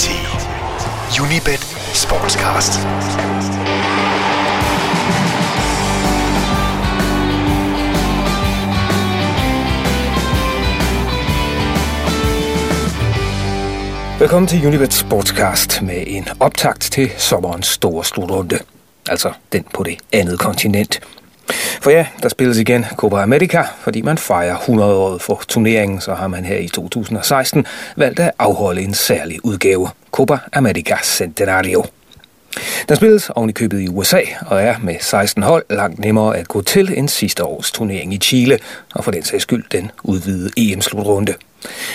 til Unibet Sportscast. Velkommen til Unibet Sportscast med en optakt til sommerens store slutrunde. Altså den på det andet kontinent. For ja, der spilles igen Copa America, fordi man fejrer 100-året for turneringen, så har man her i 2016 valgt at afholde en særlig udgave, Copa America Centenario. Den spilles oven i købet i USA og er med 16 hold langt nemmere at gå til end sidste års turnering i Chile, og for den sags skyld den udvidede EM-slutrunde.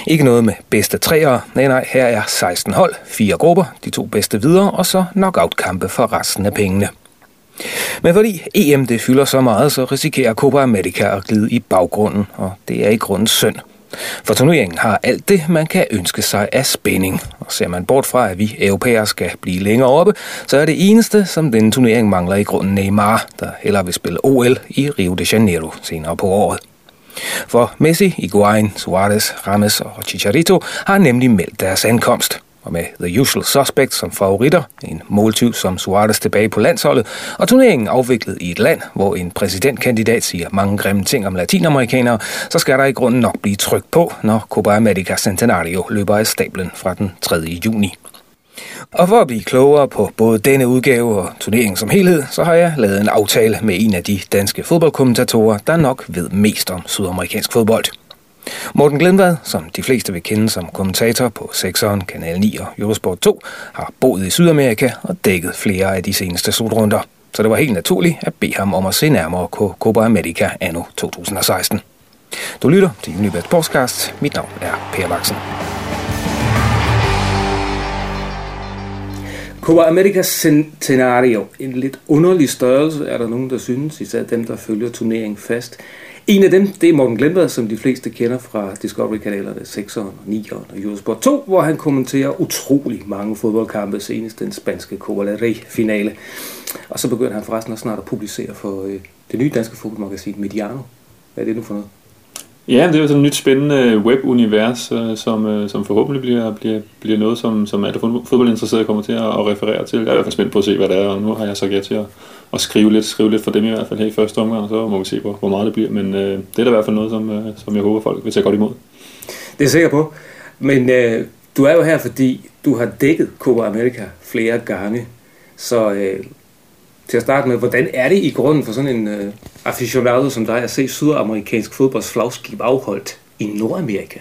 Ikke noget med bedste træere, nej nej, her er 16 hold, fire grupper, de to bedste videre, og så knockout-kampe for resten af pengene. Men fordi EM det fylder så meget, så risikerer Copa America at glide i baggrunden, og det er i grunden synd. For turneringen har alt det, man kan ønske sig af spænding. Og ser man bort fra, at vi europæere skal blive længere oppe, så er det eneste, som denne turnering mangler i grunden Neymar, der hellere vil spille OL i Rio de Janeiro senere på året. For Messi, Iguain, Suarez, Rames og Chicharito har nemlig meldt deres ankomst og med The Usual Suspects som favoritter, en måltyv som Suarez tilbage på landsholdet, og turneringen afviklet i et land, hvor en præsidentkandidat siger mange grimme ting om latinamerikanere, så skal der i grunden nok blive tryk på, når Copa America Centenario løber af stablen fra den 3. juni. Og for at blive klogere på både denne udgave og turneringen som helhed, så har jeg lavet en aftale med en af de danske fodboldkommentatorer, der nok ved mest om sydamerikansk fodbold. Morten Glenvad, som de fleste vil kende som kommentator på 6'eren, Kanal 9 og Eurosport 2, har boet i Sydamerika og dækket flere af de seneste slutrunder. Så det var helt naturligt at bede ham om at se nærmere på Copa America anno 2016. Du lytter til Unibet Podcast. Mit navn er Per Laksen. Copa America Centenario. En lidt underlig størrelse, er der nogen, der synes, især dem, der følger turneringen fast. En af dem, det er Morten Glenberg, som de fleste kender fra Discovery-kanalerne 6'eren og 9'eren og Eurosport 2, hvor han kommenterer utrolig mange fodboldkampe, senest den spanske Copa del Rey-finale. Og så begynder han forresten også snart at publicere for øh, det nye danske fodboldmagasin Mediano. Hvad er det nu for noget? Ja, det er jo sådan et nyt spændende webunivers, øh, som, øh, som forhåbentlig bliver, bliver, bliver noget, som, som alle fodboldinteresserede kommer til at, at referere til. Jeg er i hvert fald spændt på at se, hvad det er, og nu har jeg så gæt til at, at skrive lidt, skrive lidt for dem i hvert fald her i første omgang, og så må vi se, hvor, hvor meget det bliver. Men øh, det er da i hvert fald noget, som, øh, som jeg håber, folk vil tage godt imod. Det er jeg sikker på. Men øh, du er jo her, fordi du har dækket Copa America flere gange. Så øh, til at starte med, hvordan er det i grunden for sådan en øh, aficionado som dig at se sydamerikansk fodbolds flagskib afholdt i Nordamerika?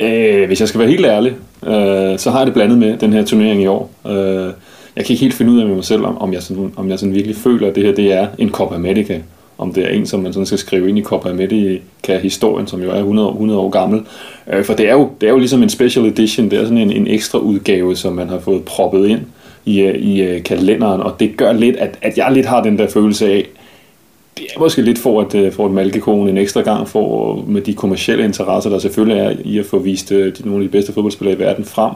Øh, hvis jeg skal være helt ærlig, øh, så har jeg det blandet med den her turnering i år. Øh, jeg kan ikke helt finde ud af med mig selv, om, om, jeg, sådan, om jeg sådan virkelig føler, at det her det er en Copa America. Om det er en, som man sådan skal skrive ind i Copa America-historien, som jo er 100 år, 100 år gammel. Øh, for det er, jo, det er jo ligesom en special edition, det er sådan en, en ekstra udgave, som man har fået proppet ind øh, i øh, i øh, kalenderen, og det gør lidt, at, at jeg lidt har den der følelse af, det er måske lidt for at, øh, få et at malkekonen en ekstra gang for med de kommercielle interesser, der selvfølgelig er i at få vist de, nogle af de bedste fodboldspillere i verden frem.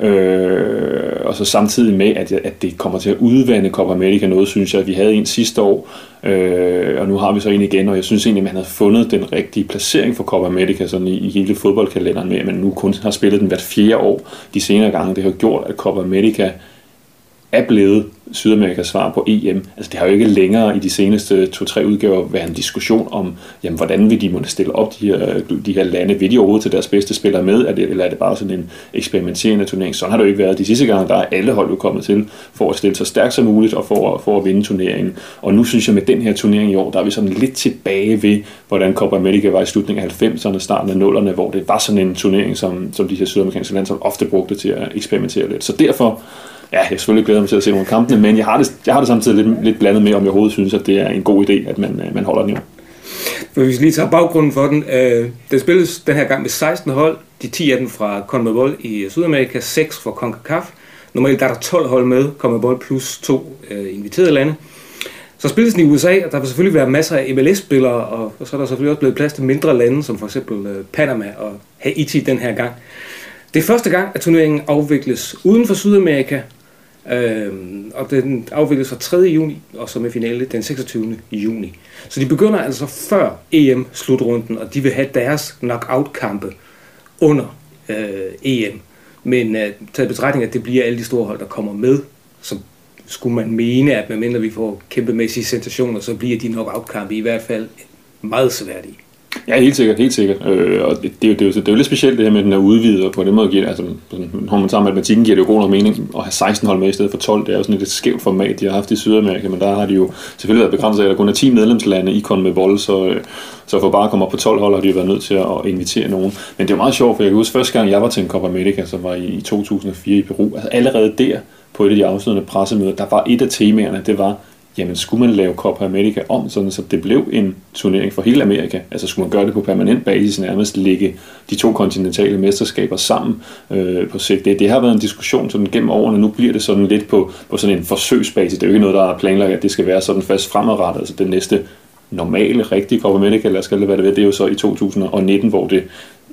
Øh, og så samtidig med, at, at det kommer til at udvande Copa America noget, synes jeg, at vi havde en sidste år, øh, og nu har vi så en igen, og jeg synes egentlig, at man havde fundet den rigtige placering for Copa America sådan i, i hele fodboldkalenderen med, at man nu kun har spillet den hvert fjerde år de senere gange. Det har gjort, at Copa America er blevet Sydamerikas svar på EM. Altså det har jo ikke længere i de seneste to-tre udgaver været en diskussion om, jamen, hvordan vil de måtte stille op de her, de her lande? Vil de overhovedet til deres bedste spillere med? Er det, eller er det bare sådan en eksperimenterende turnering? Sådan har det jo ikke været. De sidste gange, der er alle hold jo kommet til for at stille så stærkt som muligt og for, for at vinde turneringen. Og nu synes jeg med den her turnering i år, der er vi sådan lidt tilbage ved, hvordan Copa America var i slutningen af 90'erne, starten af 0'erne, hvor det var sådan en turnering, som, som de her sydamerikanske lande som ofte brugte til at eksperimentere lidt. Så derfor ja, jeg selvfølgelig glæder mig til at se nogle af kampene, men jeg har det, jeg har det samtidig lidt, lidt blandet med, om jeg overhovedet synes, at det er en god idé, at man, øh, man holder den jo. Hvis vi lige tager baggrunden for den. Øh, den spilles den her gang med 16 hold. De 10 af dem fra CONMEBOL i Sydamerika, 6 fra CONCACAF. Normalt der er der 12 hold med, CONMEBOL plus to øh, inviterede lande. Så spilles den i USA, og der vil selvfølgelig være masser af MLS-spillere, og så er der selvfølgelig også blevet plads til mindre lande, som for eksempel øh, Panama og Haiti den her gang. Det er første gang, at turneringen afvikles uden for Sydamerika, Øhm, og den afvikles fra 3. juni, og så med finale den 26. juni. Så de begynder altså før EM-slutrunden, og de vil have deres knockout-kampe under øh, EM. Men øh, taget betragtning, at det bliver alle de store hold, der kommer med, så skulle man mene, at medmindre vi får kæmpemæssige sensationer, så bliver de nok outkampe i hvert fald meget sværdige. Ja, helt sikkert, helt sikkert. Øh, og det, det, er jo, det, er det er jo lidt specielt det her med, at den er udvidet, og på den måde giver det, altså, når man tager matematikken, giver det jo god nok mening at have 16 hold med i stedet for 12. Det er jo sådan et skævt format, de har haft i Sydamerika, men der har de jo selvfølgelig været begrænset af, at der kun er 10 medlemslande i med vold, så, øh, så for bare at komme op på 12 hold, har de jo været nødt til at invitere nogen. Men det er jo meget sjovt, for jeg kan huske første gang, jeg var til en Copa America, som var i 2004 i Peru. Altså allerede der, på et af de afsluttende pressemøder, der var et af temaerne, det var, jamen skulle man lave Copa America om, sådan så det blev en turnering for hele Amerika? Altså skulle man gøre det på permanent basis, nærmest lægge de to kontinentale mesterskaber sammen øh, på sigt? Det, det har været en diskussion sådan gennem årene, nu bliver det sådan lidt på, på sådan en forsøgsbasis. Det er jo ikke noget, der er planlagt, at det skal være sådan fast fremadrettet, altså det næste normale, rigtige Copa America, eller skal det være det ved, det er jo så i 2019, hvor det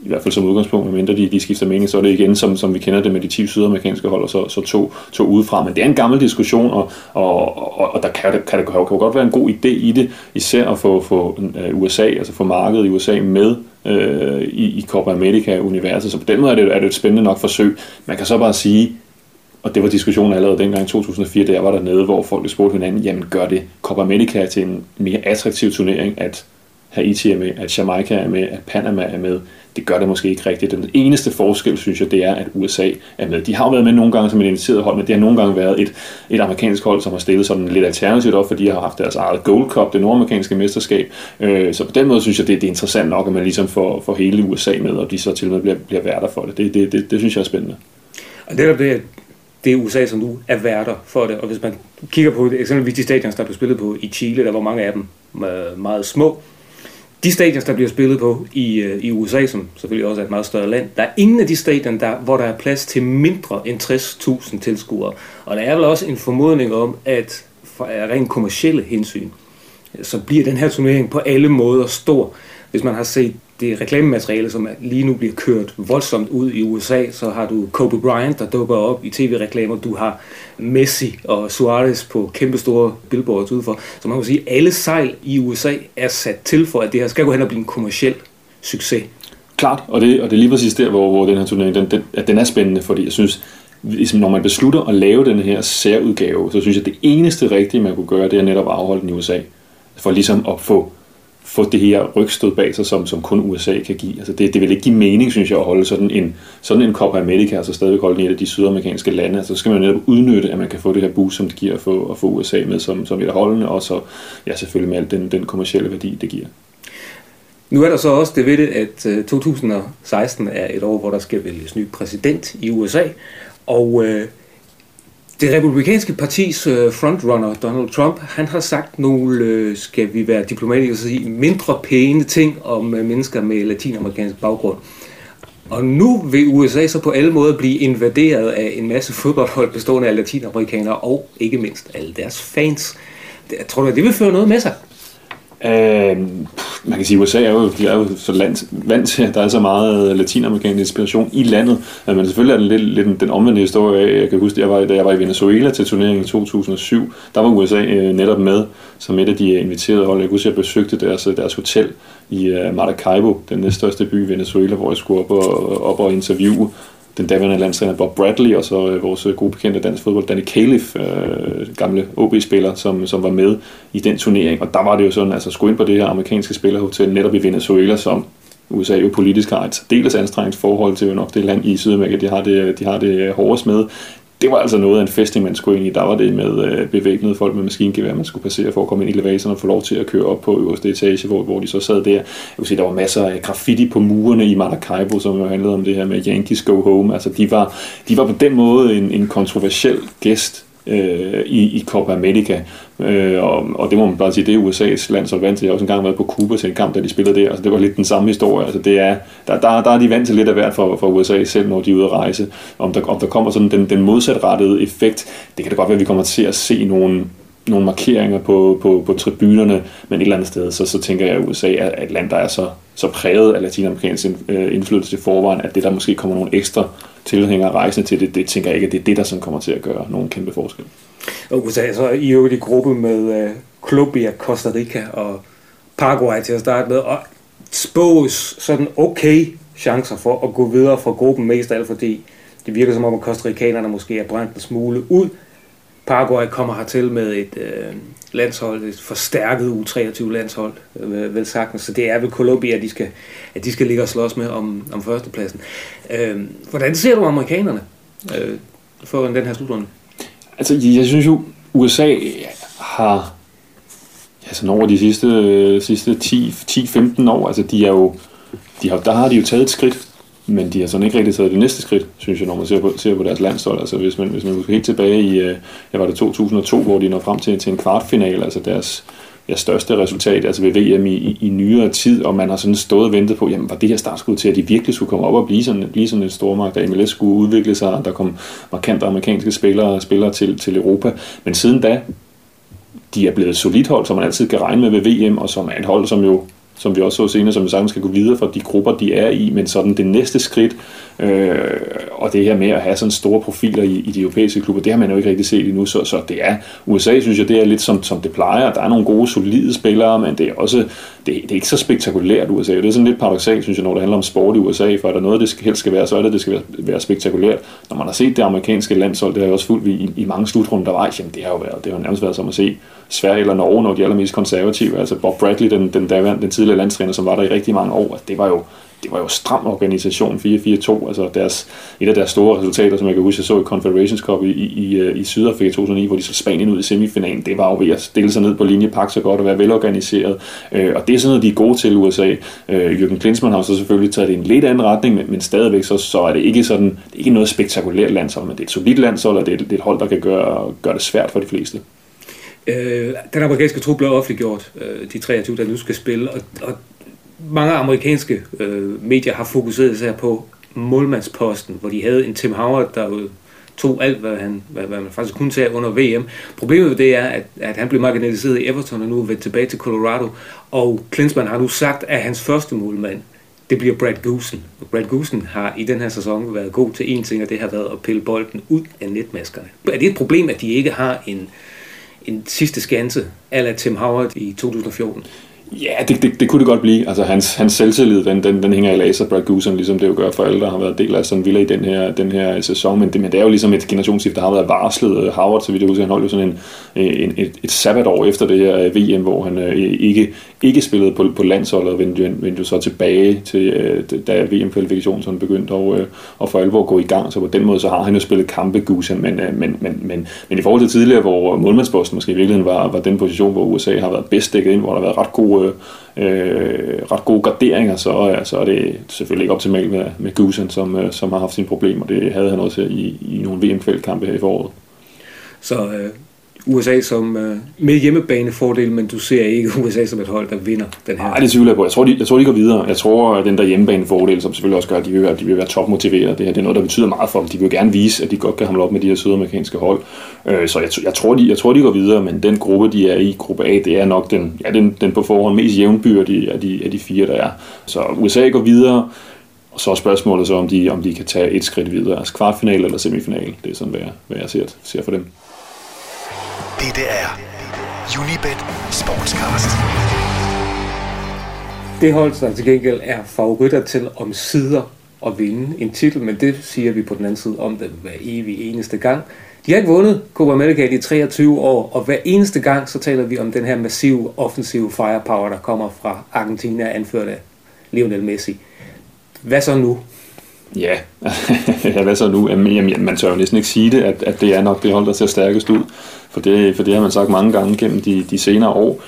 i hvert fald som udgangspunkt, medmindre de, de skifter mening, så er det igen, som, som vi kender det med de 10 sydamerikanske hold, og så, så to, to udefra. Men det er en gammel diskussion, og, og, og, og der kan, kan, kan, kan jo godt være en god idé i det, især at få, få øh, USA, altså få markedet i USA med øh, i, i Copa America-universet. Så på den måde er det, er det et spændende nok forsøg. Man kan så bare sige, og det var diskussionen allerede dengang i 2004, da jeg var dernede, hvor folk spurgte hinanden, jamen gør det Copa America til en mere attraktiv turnering, at Haiti er med, at Jamaica er med, at Panama er med det gør det måske ikke rigtigt. Den eneste forskel, synes jeg, det er, at USA er med. De har jo været med nogle gange som et initieret hold, men det har nogle gange været et, et amerikansk hold, som har stillet sådan lidt alternativt op, fordi de har haft deres eget Gold Cup, det nordamerikanske mesterskab. Øh, så på den måde synes jeg, det, det er interessant nok, at man ligesom får, får hele USA med, og de så til og med bliver, bliver værter for det. Det, det, det, det synes jeg er spændende. Og det er det, det er USA, som nu er værter for det. Og hvis man kigger på det, eksempelvis de stadions, der blev spillet på i Chile, der var mange af dem meget små, de stadions, der bliver spillet på i, øh, i USA, som selvfølgelig også er et meget større land, der er ingen af de stadion, der, hvor der er plads til mindre end 60.000 tilskuere. Og der er vel også en formodning om, at for rent kommersielle hensyn, så bliver den her turnering på alle måder stor. Hvis man har set det reklamemateriale, som lige nu bliver kørt voldsomt ud i USA, så har du Kobe Bryant, der dukker op i tv-reklamer. Du har Messi og Suarez på kæmpestore billboards udenfor. Så man kan sige, at alle sejl i USA er sat til for, at det her skal gå hen og blive en kommersiel succes. Klart, og det, og det er lige præcis der, hvor, hvor den her turnering, den, den, at den er spændende, fordi jeg synes, ligesom når man beslutter at lave den her særudgave, så synes jeg, at det eneste rigtige, man kunne gøre, det er netop at afholde den i USA. For ligesom at få få det her rygstød bag sig, som, som kun USA kan give. Altså det, det vil ikke give mening, synes jeg, at holde sådan en, sådan en Copa America, altså stadigvæk holde en af de sydamerikanske lande. Altså så skal man jo netop udnytte, at man kan få det her boost, som det giver at få, at få USA med som, som et holdende, og så ja, selvfølgelig med al den, den kommercielle værdi, det giver. Nu er der så også det ved det, at øh, 2016 er et år, hvor der skal vælges ny præsident i USA, og øh, det republikanske partis øh, frontrunner, Donald Trump, han har sagt nogle, øh, skal vi være diplomatisk sige, mindre pæne ting om øh, mennesker med latinamerikansk baggrund. Og nu vil USA så på alle måder blive invaderet af en masse fodboldhold bestående af latinamerikanere og ikke mindst alle deres fans. Jeg tror du, det vil føre noget med sig? Øh, man kan sige, at USA er jo, er jo så land, vant til, at der er så meget øh, latinamerikansk inspiration i landet. Men selvfølgelig er det lidt, lidt den omvendte historie. Jeg kan huske, at jeg var, da jeg var i Venezuela til turneringen i 2007, der var USA øh, netop med som et af de øh, inviterede hold. Jeg kan huske, at jeg besøgte deres, øh, deres hotel i øh, Maracaibo, den næststørste by i Venezuela, hvor jeg skulle op og, op og interviewe den daværende landstræner Bob Bradley, og så øh, vores gode bekendte dansk fodbold, Danny Califf, øh, gamle OB-spiller, som, som var med i den turnering. Og der var det jo sådan, altså skulle ind på det her amerikanske spillerhotel netop i Venezuela, som USA jo politisk har et dels anstrengt forhold til jo nok det land i Sydamerika, de har det, de har det hårdest med det var altså noget af en festning, man skulle ind i. Der var det med øh, bevæbnede folk med maskingevær, man skulle passere for at komme ind i elevatoren og få lov til at køre op på øverste etage, hvor, hvor de så sad der. Jeg vil sige, der var masser af graffiti på murene i Maracaibo, som jo handlede om det her med Yankees go home. Altså, de var, de var på den måde en, en kontroversiel gæst øh, i, i Copa America. Øh, og, og det må man bare sige, det er USA's land, så vant til. Jeg har også engang været på Cuba til en kamp, da de spillede der. Altså, det var lidt den samme historie. Altså, det er, der, der, der er de vant til lidt af hvert for, for USA selv, når de er ude at rejse. Om der, om der kommer sådan den, den modsatrettede effekt, det kan da godt være, at vi kommer til at se nogle nogle markeringer på, på, på tribunerne, men et eller andet sted, så, så tænker jeg, at USA er et land, der er så, så præget af latinamerikansk øh, indflydelse i forvejen, at det der måske kommer nogle ekstra tilhængere rejsende til det, det tænker jeg ikke, at det er det, der sådan kommer til at gøre nogen kæmpe forskel. Og USA så i øvrigt i gruppe med uh, Colombia, Costa Rica og Paraguay til at starte med, og spås sådan okay chancer for at gå videre fra gruppen, mest af alt fordi det virker som om, at kostarikanerne måske er brændt en smule ud. Paraguay kommer hertil med et øh, landshold, et forstærket U23-landshold, øh, vel sagtens. Så det er vel Colombia, at de skal, at de skal ligge og slås med om, om førstepladsen. Øh, hvordan ser du amerikanerne øh, for den her slutrunde? Altså, jeg synes jo, USA har altså over de sidste, øh, sidste 10-15 år, altså de er jo, de har, der har de jo taget et skridt, men de har sådan ikke rigtig taget det næste skridt, synes jeg, når man ser på, ser på deres landshold. Altså hvis man, hvis man husker helt tilbage i, øh, jeg var det 2002, hvor de når frem til, til en kvartfinal, altså deres, ja, største resultat, altså ved VM i, i, i nyere tid, og man har sådan stået og ventet på, jamen var det her startskud til, at de virkelig skulle komme op og blive sådan, blive sådan en stormagt, at MLS skulle udvikle sig, og der kom markante amerikanske spillere, spillere til, til Europa. Men siden da, de er blevet et solidt hold, som man altid kan regne med ved VM, og som er et hold, som jo som vi også så senere, som vi sagtens skal gå videre fra de grupper, de er i, men sådan det næste skridt, øh, og det her med at have sådan store profiler i, i de europæiske klubber, det har man jo ikke rigtig set endnu, så, så det er, USA synes jeg, det er lidt som, som det plejer, der er nogle gode, solide spillere, men det er også, det, det er ikke så spektakulært USA, det er sådan lidt paradoxalt, synes jeg, når det handler om sport i USA, for er der noget, det skal, helst skal være, så er det, det skal være, være spektakulært. Når man har set det amerikanske landshold, det har jo også fulgt i, i mange slutrunder vej, jamen det har jo været, det har jo nærmest været som at se Sverige eller Norge, når de allermest konservative. Altså Bob Bradley, den, den, daværende, den tidligere landstræner, som var der i rigtig mange år, det var jo det var jo stram organisation 4-4-2. Altså deres, et af deres store resultater, som jeg kan huske, jeg så i Confederations Cup i, i, i øh, Sydafrika 2009, hvor de så Spanien ud i semifinalen, det var jo ved at stille sig ned på linje, pakke så godt og være velorganiseret. Øh, og det er sådan noget, de er gode til USA. Øh, Jürgen Klinsmann har så selvfølgelig taget det i en lidt anden retning, men, men stadigvæk så, så er det ikke sådan, det er ikke noget spektakulært landshold, men det er et solidt landshold, og det er, det er et hold, der kan gøre, gøre det svært for de fleste. Øh, den amerikanske trup blev offentliggjort, øh, de 23, der nu skal spille, og, og mange amerikanske øh, medier har fokuseret sig på målmandsposten, hvor de havde en Tim Howard, der jo tog alt, hvad, han, hvad, hvad man faktisk kunne tage under VM. Problemet ved det er, at, at han blev marginaliseret i Everton og nu er vendt tilbage til Colorado, og Klinsmann har nu sagt, at hans første målmand, det bliver Brad Goosen. Brad Goosen har i den her sæson været god til én ting, og det har været at pille bolden ud af netmaskerne. Er det et problem, at de ikke har en, en sidste skanse, ala Tim Howard i 2014? Ja, det, det, det kunne det godt blive. Altså hans, hans selvtillid, den, den, den hænger i laser, Brad Goosen, ligesom det jo gør for alle, der har været del af sådan Villa i den her, den her sæson. Men det, men det er jo ligesom et generationsskift, der har været varslet. Øh, Howard, så vidt jeg husker, han holdt jo sådan en, øh, en, et, et sabbatår efter det her øh, VM, hvor han øh, ikke, ikke spillede på, på landsholdet, og vendte, vendte jo så tilbage til, øh, da VM-kvalifikationen sådan begyndte at, øh, at for alvor gå i gang. Så på den måde, så har han jo spillet kampe Goosen, men, øh, men, men, men, men i forhold til tidligere, hvor målmandsposten måske i virkeligheden var, var den position, hvor USA har været bedst dækket ind, hvor der har været ret gode øh, ret gode garderinger, så, øh, så er det selvfølgelig ikke optimalt med, med Gusen, som, øh, som har haft sine problemer. Det havde han også i, i nogle VM-kvældkampe her i foråret. Så øh, USA som øh, med hjemmebanefordel, men du ser ikke USA som et hold, der vinder den her? Nej, det tvivler jeg på. Jeg tror, de, jeg tror, de går videre. Jeg tror, at den der hjemmebanefordel, som selvfølgelig også gør, at de vil være, de vil være topmotiveret, det her det er noget, der betyder meget for dem. De vil gerne vise, at de godt kan hamle op med de her sydamerikanske hold. Øh, så jeg, jeg, tror, de, jeg tror, de går videre, men den gruppe, de er i, gruppe A, det er nok den, ja, den, den på forhånd mest jævnbyrdige af de, af de fire, der er. Så USA går videre, og så er spørgsmålet så, om de, om de kan tage et skridt videre, altså kvartfinal eller semifinal. Det er sådan, hvad jeg, hvad jeg ser, ser for dem. Dette er Unibet Sportscast. Det hold, der til gengæld er favoritter til om sider at vinde en titel, men det siger vi på den anden side om det hver evig eneste gang. De har ikke vundet Copa America i 23 år, og hver eneste gang så taler vi om den her massive offensive firepower, der kommer fra Argentina, anført af Lionel Messi. Hvad så nu? Ja, ja hvad så nu? Jamen, jamen, man tør jo næsten ikke sige det, at, at det er nok det hold, der ser stærkest ud. For det, for det har man sagt mange gange gennem de, de senere år.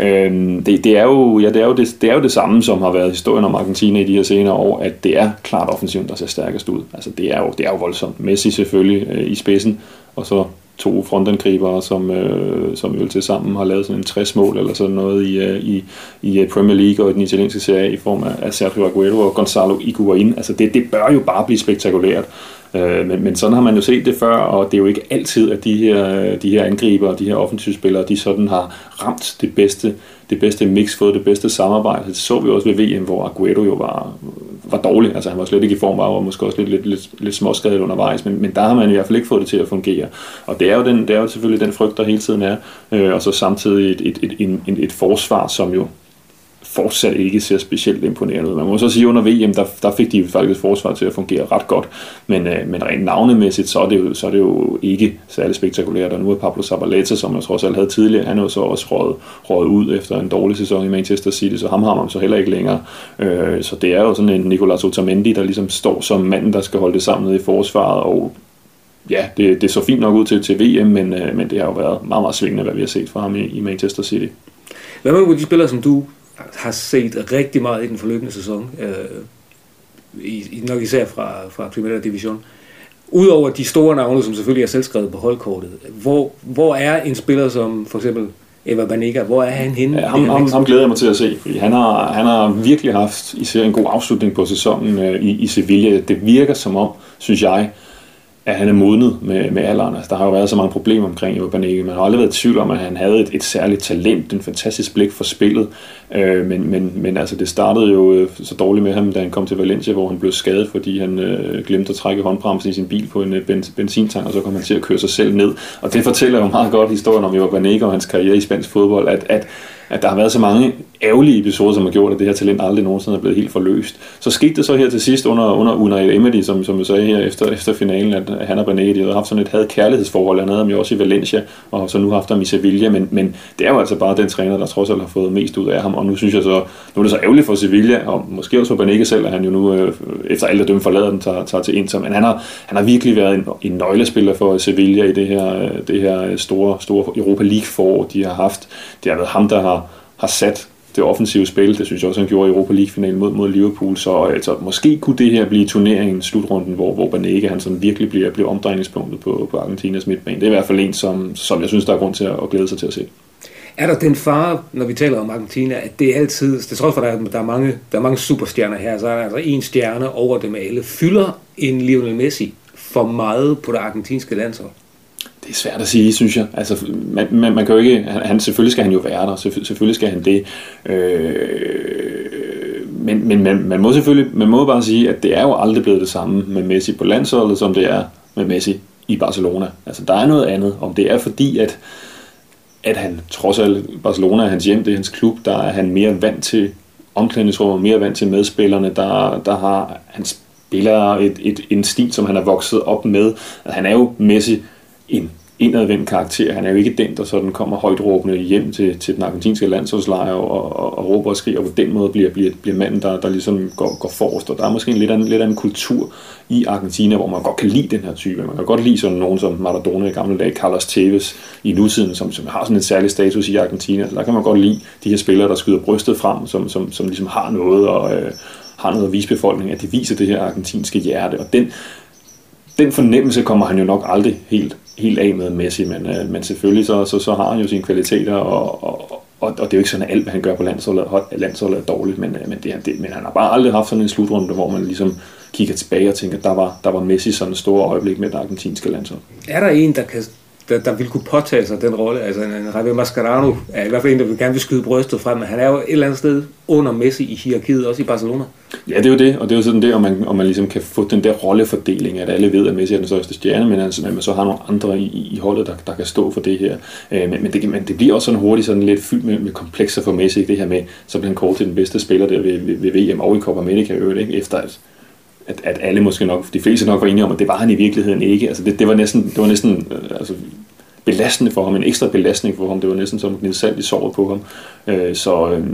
Øhm, det, det, er jo, ja, det, er jo det, det er jo det samme, som har været historien om Argentina i de her senere år, at det er klart offensivt, der ser stærkest ud. Altså, det er jo, det er jo voldsomt. Messi selvfølgelig øh, i spidsen, og så to frontangribere, som, øh, som jo til sammen har lavet sådan en 60 mål eller sådan noget i, øh, i, i øh, Premier League og i den italienske serie i form af, af Sergio Aguero og Gonzalo Higuain. Altså det, det bør jo bare blive spektakulært. Øh, men, men sådan har man jo set det før, og det er jo ikke altid, at de her, de her angriber, de her offensivspillere, de sådan har ramt det bedste, det bedste mix, fået det bedste samarbejde. Det så vi også ved VM, hvor Aguero jo var, var dårlig. Altså han var slet ikke i form, var måske også lidt, lidt, lidt, lidt småskadet undervejs, men, men der har man i hvert fald ikke fået det til at fungere. Og det er jo, den, det er jo selvfølgelig den frygt, der hele tiden er. Øh, og så samtidig et, et, et, et, et forsvar, som jo fortsat ikke ser specielt imponerende ud. Man må så sige, at under VM, der, der fik de faktisk forsvar til at fungere ret godt, men, øh, men rent navnemæssigt, så er, det jo, så er det jo ikke særlig spektakulært, og nu er Pablo Zabaleta, som jeg trods alt havde tidligere, han er jo så også røget, røget ud efter en dårlig sæson i Manchester City, så ham har man så heller ikke længere. Øh, så det er jo sådan en Nicolas Otamendi, der ligesom står som manden, der skal holde det sammen nede i forsvaret, og ja, det, det så fint nok ud til, til VM, men, øh, men det har jo været meget, meget svingende, hvad vi har set fra ham i, i Manchester City. Hvad med de spillere, som du har set rigtig meget i den forløbende sæson, øh, i, nok især fra, fra Primera Division. Udover de store navne, som selvfølgelig er selvskrevet på holdkortet, hvor, hvor er en spiller som for eksempel Eva Banega, hvor er han henne? Ja, ham, ham, ham glæder jeg mig til at se, fordi han har, han har virkelig haft især en god afslutning på sæsonen øh, i, i Sevilla. Det virker som om, synes jeg, at han er modnet med, med alderen. Altså, der har jo været så mange problemer omkring Urbaneke. Man har aldrig været i tvivl om, at han havde et, et særligt talent, en fantastisk blik for spillet. Øh, men, men, men altså, det startede jo øh, så dårligt med ham, da han kom til Valencia, hvor han blev skadet, fordi han øh, glemte at trække håndbremsen i sin bil på en øh, benzintank, og så kom han til at køre sig selv ned. Og det fortæller jo meget godt historien om Urbaneke og hans karriere i spansk fodbold, at, at at der har været så mange ærgerlige episoder, som har gjort, at det her talent aldrig nogensinde er blevet helt forløst. Så skete det så her til sidst under, under Unai Emery, som, som jeg sagde her efter, efter finalen, at han og Benetti havde haft sådan et had kærlighedsforhold. Han havde ham jo også i Valencia, og så nu haft ham i Sevilla, men, men det er jo altså bare den træner, der trods alt har fået mest ud af ham, og nu synes jeg så, nu er det så ærgerligt for Sevilla, og måske også for Benitez selv, at han jo nu, øh, efter alt at dømme forlader den, tager, tager til Inter, men han har, han har virkelig været en, en nøglespiller for Sevilla i det her, øh, det her store, store Europa League forår, de har haft. Det har været ham, der har har sat det offensive spil. Det synes jeg også, han gjorde i Europa League-finalen mod, mod Liverpool. Så øh, altså, måske kunne det her blive turneringen slutrunden, hvor, hvor Banega han sådan virkelig bliver, bliver omdrejningspunktet på, på Argentinas midtbane. Det er i hvert fald en, som, som jeg synes, der er grund til at, at glæde sig til at se. Er der den fare, når vi taler om Argentina, at det er altid, det tror for, at der er mange, der er mange superstjerner her, så er der altså en stjerne over dem alle. Fylder en Lionel Messi for meget på det argentinske landshold? Det er svært at sige, synes jeg. Altså, man, man, man kan jo ikke, han, han, selvfølgelig skal han jo være der, selvfølgelig skal han det. Øh, men men man, man må selvfølgelig, man må bare sige, at det er jo aldrig blevet det samme med Messi på landsholdet, som det er med Messi i Barcelona. Altså, der er noget andet, om det er fordi, at, at han trods alt, Barcelona er hans hjem, det er hans klub, der er han mere vant til omklædningsrummet, mere vant til medspillerne, der, der har han spiller et, et, en stil, som han er vokset op med. Altså, han er jo Messi en indadvendt karakter. Han er jo ikke den, der sådan kommer højt råbende hjem til, til den argentinske landsholdslejr og, og, og råber og skriger, og på den måde bliver, bliver, bliver manden, der, der ligesom går, går forrest. Og der er måske en lidt anden, lidt anden kultur i Argentina, hvor man godt kan lide den her type. Man kan godt lide sådan nogen som Maradona i gamle dage, Carlos Tevez i nutiden, som, som har sådan en særlig status i Argentina. Så der kan man godt lide de her spillere, der skyder brystet frem, som, som, som ligesom har noget og øh, har noget at vise befolkningen, at de viser det her argentinske hjerte. Og den, den fornemmelse kommer han jo nok aldrig helt helt af med Messi, men, øh, men selvfølgelig så, så, så har han jo sine kvaliteter, og, og, og, og det er jo ikke sådan, at alt, hvad han gør på landsholdet, landsholdet er dårligt, men, øh, men, det, det, men han har bare aldrig haft sådan en slutrunde, hvor man ligesom kigger tilbage og tænker, der var, der var Messi sådan et stort øjeblik med det argentinske landshold. Er der en, der kan der, der ville kunne påtage sig den rolle. Altså en Javier Mascherano er i hvert fald en, der vil gerne vil skyde brystet frem, men han er jo et eller andet sted under Messi i hierarkiet, også i Barcelona. Ja, det er jo det, og det er jo sådan det, om man, om man ligesom kan få den der rollefordeling, at alle ved, at Messi er den største stjerne, men altså, man så har nogle andre i, i holdet, der, der kan stå for det her. Øh, men, men, det, men det bliver også sådan hurtigt sådan lidt fyldt med, med komplekser for Messi, det her med, så bliver han kort til den bedste spiller der ved, ved, ved VM og i Copa America, ikke? efter at at, at alle måske nok, de fleste nok var enige om, at det var han i virkeligheden ikke. Altså det, det var næsten, det var næsten øh, altså, belastende for ham, en ekstra belastning for ham. Det var næsten som at salt i såret på ham. Øh, så øh,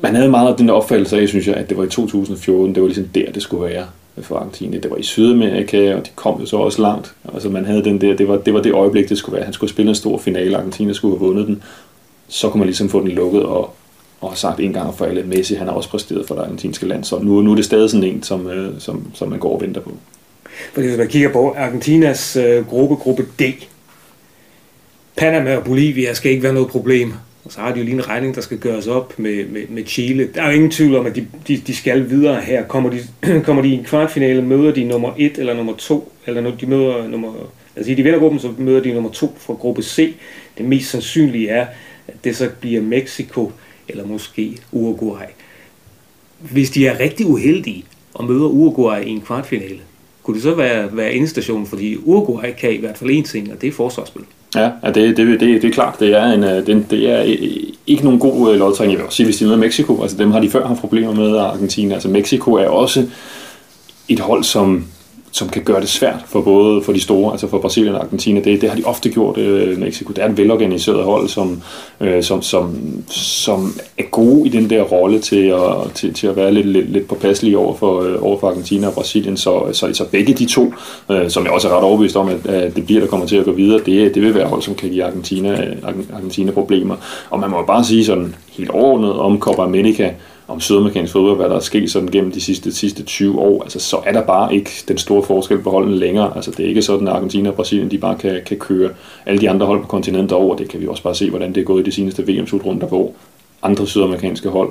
man havde meget af den opfattelse af, synes jeg, at det var i 2014, det var ligesom der, det skulle være for Argentina. Det var i Sydamerika, og de kom jo så også langt. Altså man havde den der, det var, det var det øjeblik, det skulle være. Han skulle spille en stor finale, Argentina skulle have vundet den. Så kunne man ligesom få den lukket og, og har sagt en gang for alle, Messi han har også præsteret for det argentinske land. Så nu, nu er det stadig sådan en, som, øh, som, som man går og venter på. Fordi hvis man kigger på Argentinas øh, gruppe, gruppe D, Panama og Bolivia skal ikke være noget problem. Og så har de jo lige en regning, der skal gøres op med, med, med Chile. Der er jo ingen tvivl om, at de, de, de skal videre her. Kommer de, kommer de i en kvartfinale, møder de nummer 1 eller nummer 2, eller når de møder nummer... Altså de vinder gruppen, så møder de nummer 2 fra gruppe C. Det mest sandsynlige er, at det så bliver Mexico eller måske Uruguay. Hvis de er rigtig uheldige og møder Uruguay i en kvartfinale, kunne det så være, være endestationen, fordi Uruguay kan i hvert fald en ting, og det er forsvarsspil. Ja, det, det, det, det er klart. Det er, en, øh, det, det er øh, ikke nogen god øh, lodtrækning. Jeg vil også sige, hvis de møder Mexico, altså dem har de før haft problemer med Argentina. Altså Mexico er også et hold, som som kan gøre det svært for både for de store, altså for Brasilien og Argentina. Det, det har de ofte gjort øh, Mexico. Det er et velorganiseret hold, som, øh, som, som, som er gode i den der rolle til at, til, til at være lidt, lidt, lidt påpasselige over for, øh, over for Argentina og Brasilien. Så, så, så begge de to, øh, som jeg også er ret overbevist om, at, at det bliver, der kommer til at gå videre, det, det vil være hold, som kan give Argentina, øh, Argentina problemer. Og man må bare sige sådan helt overordnet om Copa America, om sydamerikansk fodbold, hvad der er sket sådan gennem de sidste, sidste 20 år, altså, så er der bare ikke den store forskel på holdene længere. Altså, det er ikke sådan, at Argentina og Brasilien de bare kan, kan køre alle de andre hold på kontinentet over. Det kan vi også bare se, hvordan det er gået i de seneste VM-slutrunder, hvor andre sydamerikanske hold,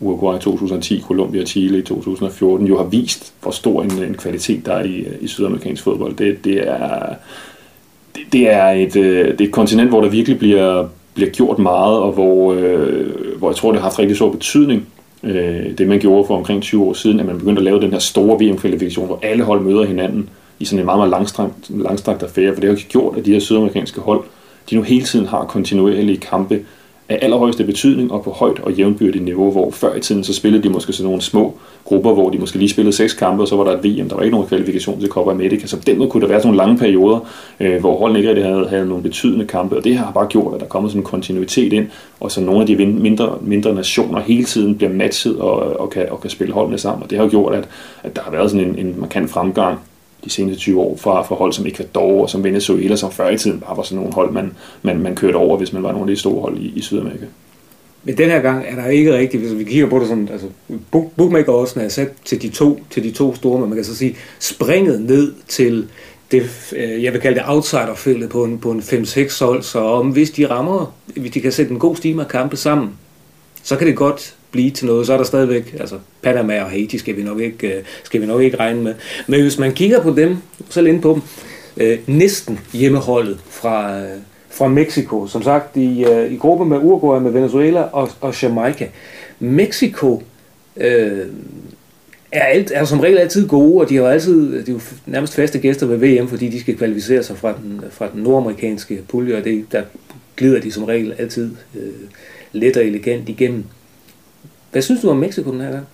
Uruguay i 2010, Colombia og Chile i 2014, jo har vist, hvor stor en, en kvalitet der er i, i sydamerikansk fodbold. Det, det er, det, det er et, øh, det er et kontinent, hvor der virkelig bliver, bliver gjort meget, og hvor, øh, hvor jeg tror, det har haft rigtig stor betydning øh, det, man gjorde for omkring 20 år siden, at man begyndte at lave den her store VM-kvalifikation, hvor alle hold møder hinanden i sådan en meget, meget langstrakt, langstrakt affære, for det har gjort, at de her sydamerikanske hold, de nu hele tiden har kontinuerlige kampe af allerhøjeste betydning og på højt og jævnbyrdigt niveau, hvor før i tiden så spillede de måske sådan nogle små grupper, hvor de måske lige spillede seks kampe, og så var der et VM, der var ikke nogen kvalifikation til Copa America, så på den måde kunne der være sådan nogle lange perioder, øh, hvor holdene ikke rigtig havde, havde nogle betydende kampe, og det har bare gjort, at der kommer sådan en kontinuitet ind, og så nogle af de mindre, mindre nationer hele tiden bliver matchet og, og, kan, og kan spille holdene sammen, og det har gjort, at, at der har været sådan en, en markant fremgang de seneste 20 år fra, fra hold som Ecuador og som Venezuela, som før i tiden bare var sådan nogle hold, man, man, man kørte over, hvis man var nogle af de store hold i, i Sydamerika. Men den her gang er der ikke rigtigt, hvis vi kigger på det sådan, altså bookmaker også er sat til de to, til de to store, men man kan så sige, springet ned til det, øh, jeg vil kalde det outsiderfeltet på en, på en 5-6 hold, så om hvis de rammer, hvis de kan sætte en god stime af kampe sammen, så kan det godt blive til noget, så er der stadigvæk, altså Panama og Haiti skal vi nok ikke, øh, skal vi nok ikke regne med. Men hvis man kigger på dem, så ind på dem, øh, næsten hjemmeholdet fra, øh, fra Mexico, som sagt i, øh, i gruppe med Uruguay, med Venezuela og, og Jamaica. Mexico øh, er, alt, er som regel altid gode, og de har altid, de er jo nærmest faste gæster ved VM, fordi de skal kvalificere sig fra den, fra den nordamerikanske pulje, og det, der glider de som regel altid øh, let og elegant igennem. Hvad synes du om Mexico den her gang?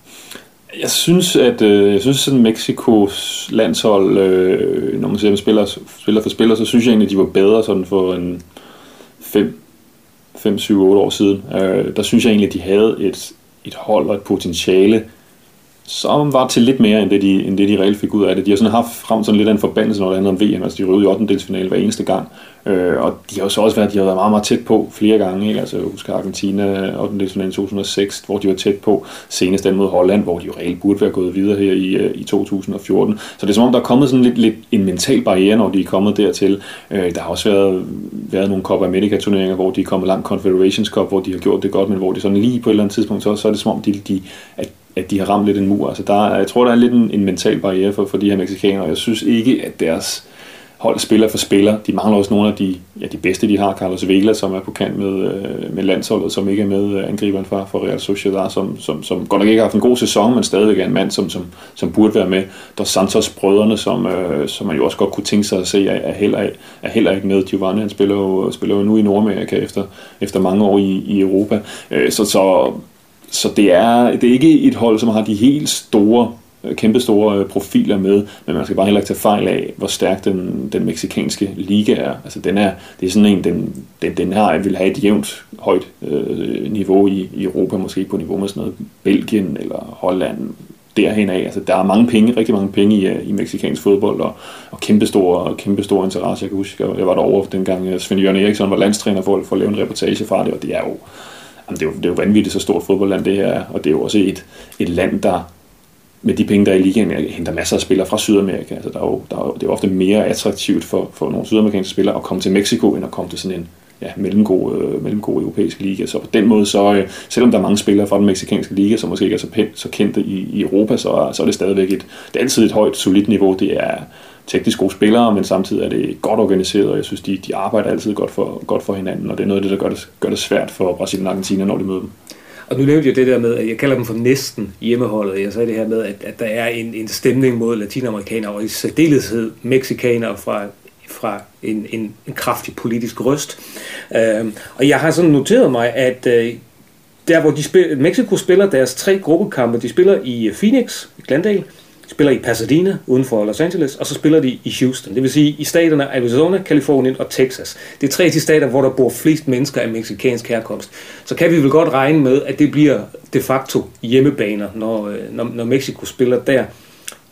Jeg synes, at øh, jeg synes, at Mexikos landshold, øh, når man ser dem spiller, spiller for spiller, så synes jeg egentlig, at de var bedre sådan for en 5, 5 7, 8 år siden. Øh, der synes jeg egentlig, at de havde et, et hold og et potentiale, som var til lidt mere, end det, de, end det, de reelt fik ud af det. De har sådan haft frem sådan lidt af en forbandelse, når det handler om VM. Altså, de røvede i 8. hver eneste gang. Øh, og de har jo så også været, de har været meget, meget tæt på flere gange. Ikke? Altså, jeg husker Argentina 8. delsfinale 2006, hvor de var tæt på. Senest den mod Holland, hvor de jo reelt burde være gået videre her i, øh, i 2014. Så det er som om, der er kommet sådan lidt, lidt en mental barriere, når de er kommet dertil. Øh, der har også været, været nogle Copa America turneringer, hvor de er kommet langt Confederations Cup, hvor de har gjort det godt, men hvor de sådan lige på et eller andet tidspunkt, så, så er det som om, de, de, at at de har ramt lidt en mur. Altså der, jeg tror, der er lidt en, en mental barriere for, for de her mexikanere, jeg synes ikke, at deres hold spiller for spiller. De mangler også nogle af de, ja, de bedste, de har. Carlos Vela, som er på kant med, øh, med landsholdet, som ikke er med øh, angriberen fra, fra Real Sociedad, som, som, som godt nok ikke har haft en god sæson, men stadigvæk er en mand, som, som, som burde være med. Der Santos-brødrene, som, øh, som man jo også godt kunne tænke sig at se, er, er, heller, er heller ikke med. Giovanni, han spiller jo, spiller jo nu i Nordamerika efter, efter mange år i, i Europa. Øh, så, så så det er, det er ikke et hold, som har de helt store kæmpestore kæmpe store øh, profiler med, men man skal bare heller ikke tage fejl af, hvor stærk den, den meksikanske liga er. Altså den er, det er sådan en, den, den, den her vil have et jævnt højt øh, niveau i, i Europa, måske på niveau med sådan noget Belgien eller Holland, derhen af. Altså, der er mange penge, rigtig mange penge i, øh, i meksikansk fodbold, og, og kæmpe store, kæmpe store interesse. Jeg kan huske, jeg var derovre dengang Svend Jørgen Eriksson var landstræner for, for at lave en reportage fra det, og det er jo Jamen, det, er jo, det er jo vanvittigt så stort fodboldland det her er, og det er jo også et, et land, der med de penge, der er i ligaen, henter masser af spillere fra Sydamerika. Altså, der er jo, der er jo, det er jo ofte mere attraktivt for, for nogle sydamerikanske spillere at komme til Mexico, end at komme til sådan en ja, mellemgod, øh, mellemgod europæisk liga. Så på den måde, så, øh, selvom der er mange spillere fra den meksikanske liga, som måske ikke er så, pænt, så kendte i, i Europa, så, så er det stadigvæk et, det er altid et højt, solidt niveau. Det er, teknisk gode spillere, men samtidig er det godt organiseret, og jeg synes, de, de arbejder altid godt for, godt for hinanden, og det er noget af det, der gør det, gør det svært for Brasilien og Argentina, når de møder dem. Og nu nævnte jeg det der med, at jeg kalder dem for næsten hjemmeholdet. Jeg sagde det her med, at, at der er en, en stemning mod latinamerikanere, og i særdeleshed mexikanere fra fra en, en, en kraftig politisk røst. Øhm, og jeg har sådan noteret mig, at øh, der hvor de spiller, Mexico spiller deres tre gruppekampe, de spiller i Phoenix, i Glendale, spiller i Pasadena uden for Los Angeles, og så spiller de i Houston. Det vil sige i staterne Arizona, Kalifornien og Texas. Det er tre af de stater, hvor der bor flest mennesker af meksikansk herkomst. Så kan vi vel godt regne med, at det bliver de facto hjemmebaner, når, øh, når, når Mexico spiller der.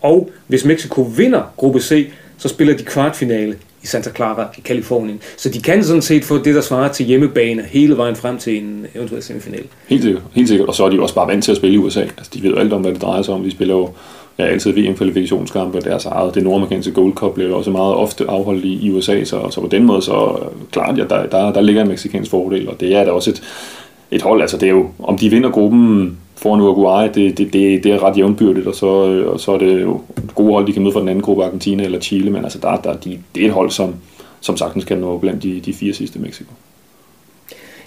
Og hvis Mexico vinder gruppe C, så spiller de kvartfinale i Santa Clara i Kalifornien. Så de kan sådan set få det, der svarer til hjemmebane hele vejen frem til en eventuel semifinal. Helt sikkert, helt sikkert. Og så er de også bare vant til at spille i USA. Altså, de ved jo alt om, hvad det drejer sig om. De spiller jo ja, altid VM-kvalifikationskampe deres eget. Det nordamerikanske Gold Cup bliver også meget ofte afholdt i, USA, så, så på den måde, så klart, ja, der, der, der ligger en meksikansk fordel, og det er da også et, et hold, altså det er jo, om de vinder gruppen foran Uruguay, det, det, det, det er ret jævnbyrdigt, og så, og så er det jo gode hold, de kan møde fra den anden gruppe, Argentina eller Chile, men altså der, der, de, det er et hold, som, som sagtens kan nå blandt de, de fire sidste Mexico.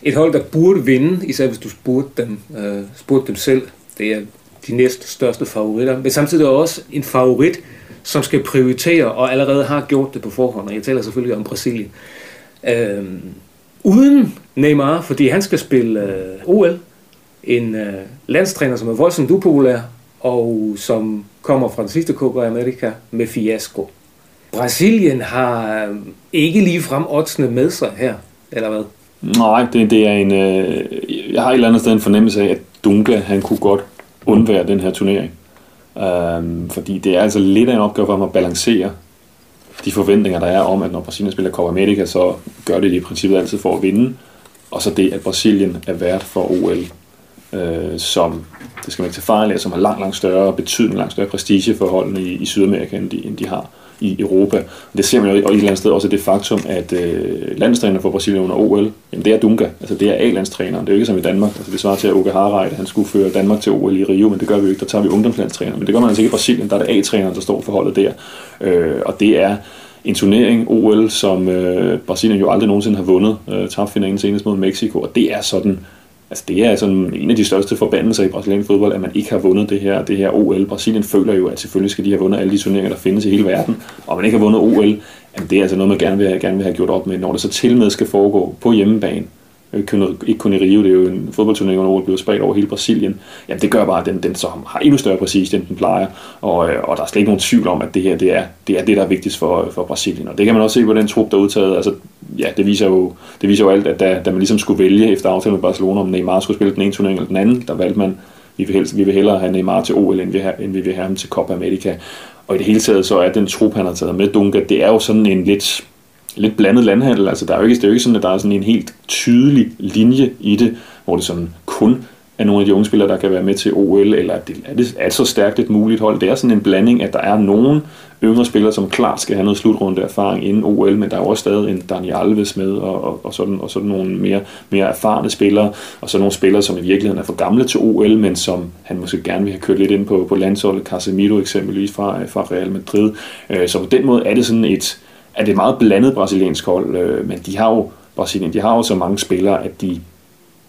Et hold, der burde vinde, især hvis du spurgte dem, øh, spurgte dem selv, det er de næst største favoritter, men samtidig også en favorit, som skal prioritere og allerede har gjort det på forhånd, og jeg taler selvfølgelig om Brasilien. Øh, uden Neymar, fordi han skal spille øh, OL, en øh, landstræner, som er voldsomt upopulær, og som kommer fra den sidste Copa America med fiasko. Brasilien har øh, ikke lige frem oddsene med sig her, eller hvad? Nej, det, det er en... Øh, jeg har et eller andet sted en fornemmelse af, at Dunga, han kunne godt undvære den her turnering. Øhm, fordi det er altså lidt af en opgave for ham at balancere de forventninger, der er om, at når Brasilien spiller Copa America, så gør det det i princippet altid for at vinde. Og så det, at Brasilien er vært for OL, øh, som, det skal man ikke tage fejl af, som har langt, langt større betydning, langt større prestige for holdene i, i Sydamerika, end de, end de har i Europa. Det ser man jo og et eller andet sted også det faktum, at øh, landstræner for Brasilien under OL, jamen det er Dunga, altså det er A-landstræneren, det er jo ikke som i Danmark, altså det svarer til at Uke Harreide, han skulle føre Danmark til OL i Rio, men det gør vi jo ikke, der tager vi ungdomslandstræner, men det gør man altså ikke i Brasilien, der er det A-træneren, der står for holdet der, øh, og det er en turnering, OL, som øh, Brasilien jo aldrig nogensinde har vundet, øh, tabte finalen senest mod Mexico, og det er sådan, Altså det er sådan en af de største forbandelser i brasiliansk fodbold, at man ikke har vundet det her, det her OL. Brasilien føler jo, at selvfølgelig skal de have vundet alle de turneringer, der findes i hele verden, og man ikke har vundet OL, jamen det er altså noget, man gerne vil, have, gerne vil have gjort op med, når det så til med skal foregå på hjemmebane. Øh, ikke kun i Rio, det er jo en fodboldturnering, hvor den bliver spredt over hele Brasilien. Jamen det gør bare, at den, den så har endnu større præcis, end den plejer. Og, øh, og der er slet ikke nogen tvivl om, at det her det er, det er det, der er vigtigst for, øh, for Brasilien. Og det kan man også se på den trup, der er udtaget. Altså, ja, det viser jo, det viser jo alt, at da, da man ligesom skulle vælge efter aftalen med Barcelona, om Neymar skulle spille den ene turnering eller den anden, der valgte man, vi vil, helst, vi vil hellere have Neymar til OL, end vi, have, end vi vil have ham til Copa America. Og i det hele taget, så er den trup, han har taget med Dunga, det er jo sådan en lidt, lidt blandet landhandel. Altså, der er jo ikke, det er jo ikke sådan, at der er sådan en helt tydelig linje i det, hvor det sådan kun er nogle af de unge spillere, der kan være med til OL, eller at det er, det, er så stærkt et muligt hold. Det er sådan en blanding, at der er nogen yngre spillere, som klart skal have noget slutrunde erfaring inden OL, men der er også stadig en Daniel Alves med, og, og, og, sådan, og sådan nogle mere, mere erfarne spillere, og så nogle spillere, som i virkeligheden er for gamle til OL, men som han måske gerne vil have kørt lidt ind på, på landsholdet, Casemiro eksempelvis fra, fra Real Madrid. Øh, så på den måde er det sådan et, er det meget blandet brasiliansk hold, øh, men de har jo Brasilien, de har jo så mange spillere, at de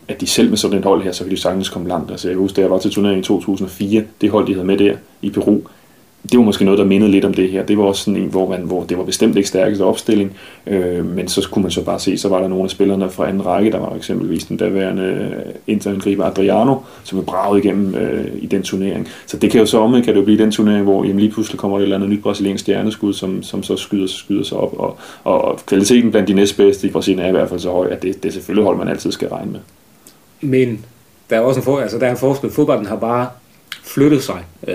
at de selv med sådan et hold her, så kan de sagtens komme langt. Altså jeg husker, da jeg var til turneringen i 2004, det hold, de havde med der i Peru, det var måske noget, der mindede lidt om det her. Det var også sådan en, hvor, man, hvor det var bestemt ikke stærkeste opstilling, øh, men så kunne man så bare se, så var der nogle af spillerne fra anden række, der var eksempelvis den daværende øh, interangriber Adriano, som er braget igennem øh, i den turnering. Så det kan jo så om, kan det jo blive den turnering, hvor jamen, lige pludselig kommer der et eller andet nyt brasiliansk stjerneskud, som, som så skyder, skyder sig op, og, og kvaliteten blandt de næstbedste i Brasilien er i hvert fald så høj, at det, det er selvfølgelig hold, man altid skal regne med. Men der er også en, for, altså, der er en forskel. Fodbolden har bare flyttet sig øh,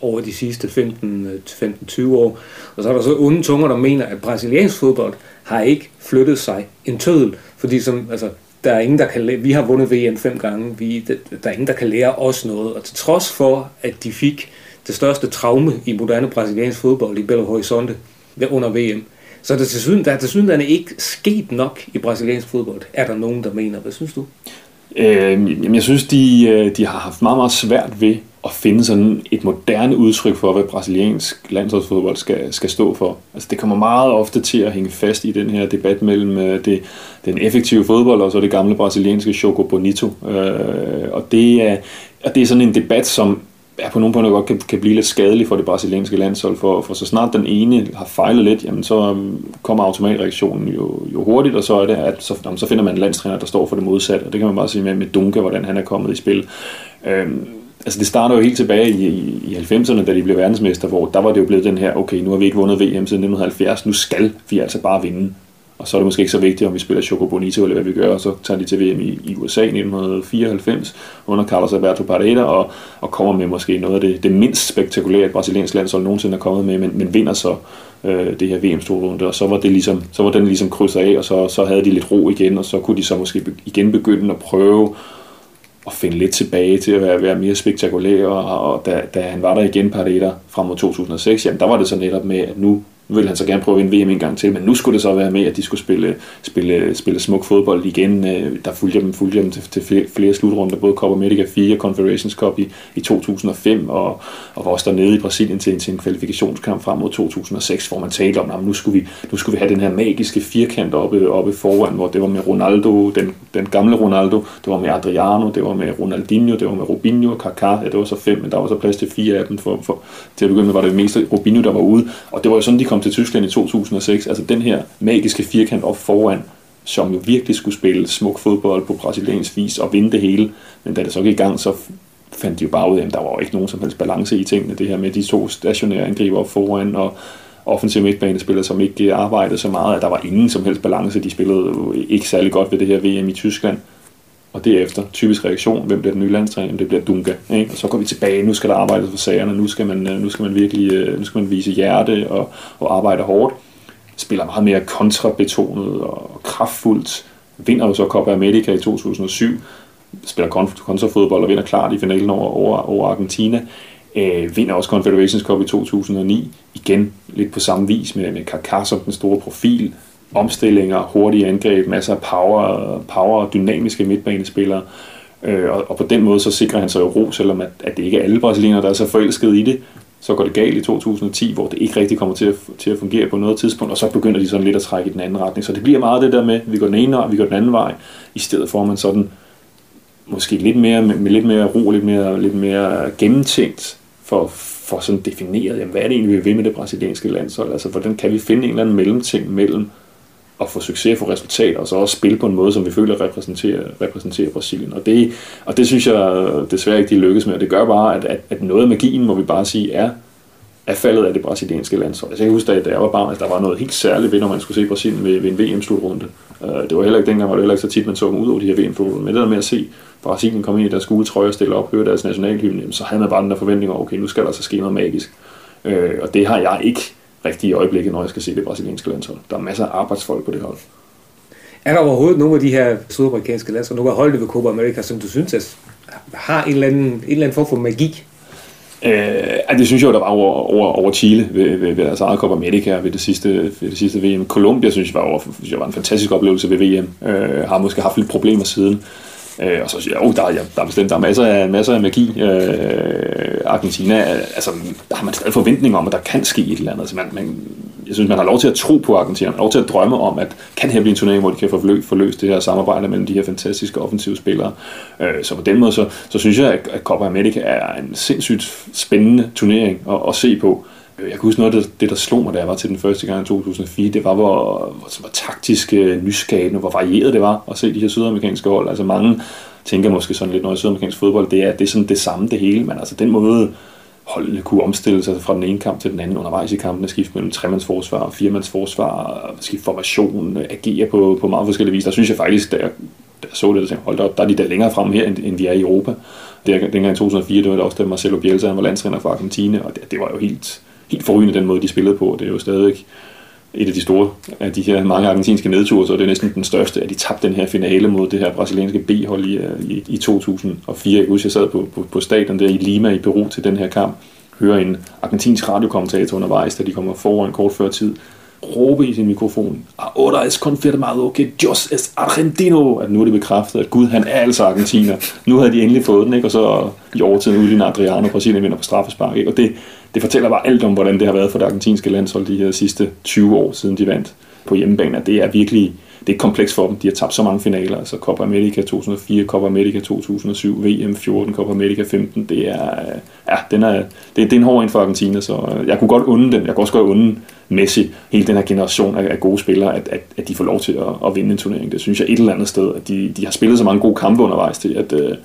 over de sidste 15-20 øh, år. Og så er der så onde tunger, der mener, at brasiliansk fodbold har ikke flyttet sig en tødel. Fordi som, altså, der er ingen, der kan lære, vi har vundet VM fem gange, vi, der er ingen, der kan lære os noget. Og til trods for, at de fik det største traume i moderne brasiliansk fodbold i Belo Horizonte under VM, så er der til syden, der er til syden ikke sket nok i brasiliansk fodbold, er der nogen, der mener. Hvad synes du? Øh, jeg synes, de, øh, de har haft meget, meget svært ved at finde sådan et moderne udtryk for, hvad brasiliansk landsholdsfodbold skal, skal stå for. Altså det kommer meget ofte til at hænge fast i den her debat mellem øh, det, den effektive fodbold og så det gamle brasilianske Choco Bonito. Øh, og, det er, og det er sådan en debat, som er på nogle punkter godt kan, kan blive lidt skadelig for det brasilianske landshold, for, for så snart den ene har fejlet lidt, jamen så øhm, kommer automatreaktionen jo, jo hurtigt, og så er det, at så, jamen, så finder man en landstræner, der står for det modsatte, og det kan man bare sige med, med Dunga, hvordan han er kommet i spil. Øhm, altså det starter jo helt tilbage i, i, i 90'erne, da de blev verdensmester, hvor der var det jo blevet den her, okay, nu har vi ikke vundet VM siden 1970, nu skal vi altså bare vinde. Og så er det måske ikke så vigtigt, om vi spiller Choco Bonito eller hvad vi gør, og så tager de til VM i, i USA i 1994 under Carlos Alberto Parreira og, og kommer med måske noget af det, det mindst spektakulære brasiliansk landshold nogensinde er kommet med, men, men vinder så øh, det her vm runde, og så var, det ligesom, så var den ligesom krydset af, og så, så havde de lidt ro igen, og så kunne de så måske igen begynde at prøve at finde lidt tilbage til at være, være mere spektakulær, og, og da, da han var der igen, Parreira, frem mod 2006, jamen der var det så netop med, at nu nu ville han så gerne prøve at vinde VM en gang til, men nu skulle det så være med, at de skulle spille, spille, spille smuk fodbold igen. Øh, der fulgte dem, fulgte dem til, til flere slutrunder, både Copa America 4 Confederations Cup i, i 2005, og, og var også dernede i Brasilien til, til en kvalifikationskamp frem mod 2006, hvor man talte om, at nu skulle, vi, nu skulle vi have den her magiske firkant oppe, oppe foran, hvor det var med Ronaldo, den, den gamle Ronaldo, det var med Adriano, det var med Ronaldinho, det var med Robinho og Kaká, ja, det var så fem, men der var så plads til fire af dem, for, for, til at begynde med var det mest Robinho, der var ude, og det var jo sådan, de kom kom til Tyskland i 2006, altså den her magiske firkant op foran, som jo virkelig skulle spille smuk fodbold på brasiliansk vis og vinde det hele, men da det så gik i gang, så fandt de jo bare ud af, at der var jo ikke nogen som helst balance i tingene, det her med de to stationære angriber op foran, og offensiv midtbanespillere, som ikke arbejdede så meget, at der var ingen som helst balance, de spillede jo ikke særlig godt ved det her VM i Tyskland, og derefter, typisk reaktion, hvem bliver den nye landstræner? Det bliver Dunga. Ikke? Og så går vi tilbage, nu skal der arbejdes for sagerne, nu skal man, øh, nu skal man virkelig øh, nu skal man vise hjerte og, og arbejde hårdt. Spiller meget mere kontrabetonet og kraftfuldt. Vinder jo så Copa America i 2007. Spiller kontrafodbold og vinder klart i finalen over, over, over Argentina. Øh, vinder også Confederations Cup i 2009. Igen lidt på samme vis med, med Kaká som den store profil omstillinger, hurtige angreb, masser af power, power og dynamiske midtbanespillere. Øh, og, og på den måde så sikrer han sig jo ro, selvom at, at det ikke er alle brasilianere, der er så forelsket i det. Så går det galt i 2010, hvor det ikke rigtig kommer til at, til at fungere på noget tidspunkt, og så begynder de sådan lidt at trække i den anden retning. Så det bliver meget det der med, at vi går den ene vej, vi går den anden vej, i stedet for at man sådan måske lidt mere, med, med lidt mere ro, lidt mere, lidt mere gennemtænkt, for, for sådan defineret, jamen, hvad er det egentlig, vi vil med det brasilianske landshold? Altså, hvordan kan vi finde en eller anden mellemting mellem at få succes, få resultater, og så også spille på en måde, som vi føler repræsenterer, repræsenterer Brasilien. Og det, og det synes jeg desværre ikke, de lykkes med. Og det gør bare, at, at, at noget af magien, må vi bare sige, er, er faldet af det brasilianske landshold. Altså, jeg kan huske, da jeg var barn, at der var noget helt særligt ved, når man skulle se Brasilien ved, ved en VM-slutrunde. Øh, det var heller ikke dengang, var det heller ikke så tit, man så dem ud over de her VM-slutrunde. Men det der med at se Brasilien komme ind i deres gule trøje og stille op, høre deres nationalhymne, så havde man bare den der forventning over, okay, nu skal der så ske noget magisk. Øh, og det har jeg ikke rigtige øjeblikke, når jeg skal se det brasilianske landshold. Der er masser af arbejdsfolk på det hold. Er der overhovedet nogle af de her sydamerikanske landshold, nogle af holdene ved Copa America, som du synes at har en eller anden, en eller anden form for magi? Øh, det synes jeg, der var over, over, over Chile ved, ved, ved deres eget Copa America ved det sidste, ved det sidste VM. Colombia synes jeg var, over, synes jeg var en fantastisk oplevelse ved VM. Øh, har måske haft lidt problemer siden. Øh, og så siger jeg, oh, der, er, der er bestemt der er masser af, masser af magi. Øh, Argentina, altså, der har man stadig forventninger om, at der kan ske et eller andet. Altså, man, man, jeg synes, man har lov til at tro på Argentina, man har lov til at drømme om, at kan her blive en turnering, hvor de kan få forløst det her samarbejde mellem de her fantastiske offensive spillere. Øh, så på den måde, så, så synes jeg, at Copa America er en sindssygt spændende turnering at, at se på. Øh, jeg kan huske noget af det, der slog mig, da jeg var til den første gang i 2004, det var, hvor, hvor, hvor taktisk øh, nyskabende, hvor varieret det var at se de her sydamerikanske hold. Altså mange tænker måske sådan lidt, når jeg sydamerikansk fodbold, det er, det er sådan det samme det hele, men altså den måde, holdene kunne omstille sig fra den ene kamp til den anden undervejs i kampen, at skifte mellem tremandsforsvar og firemandsforsvar, skifte formation, agere på, på meget forskellige vis. Der synes jeg faktisk, da jeg, da jeg så det, der tænkte, hold op, der er de der længere frem her, end, end vi er i Europa. Det, dengang i 2004, det var det også, da Marcelo Bielsa han var landstræner for Argentina, og det, det var jo helt, helt forrygende den måde, de spillede på. Det er jo stadig et af de store af de her mange argentinske nedture, så det er næsten den største, at de tabte den her finale mod det her brasilianske B-hold i, øh, i, i 2004. Jeg husker, jeg sad på, på, på stadion der i Lima i Peru til den her kamp, hører en argentinsk radiokommentator undervejs, da de kommer foran kort før tid, råbe i sin mikrofon, ahora es confirmado que Dios es argentino, at nu er det bekræftet, at Gud han er altså argentiner. Nu havde de endelig fået den, ikke? og så i overtiden udligner Adriano, Brasilien vinder på straffespark. Ikke? Og det, det fortæller bare alt om, hvordan det har været for det argentinske landshold de her sidste 20 år, siden de vandt på hjemmebane. Det er virkelig, det er komplekst for dem. De har tabt så mange finaler, altså Copa America 2004, Copa America 2007, VM 14, Copa America 15. Det er, ja, den er, det, det er en hård ind for Argentina, så jeg kunne godt unde dem. Jeg kunne også godt unde Messi, hele den her generation af, af gode spillere, at, at, at de får lov til at, at vinde en turnering. Det synes jeg et eller andet sted, at de, de har spillet så mange gode kampe undervejs til, at, øh,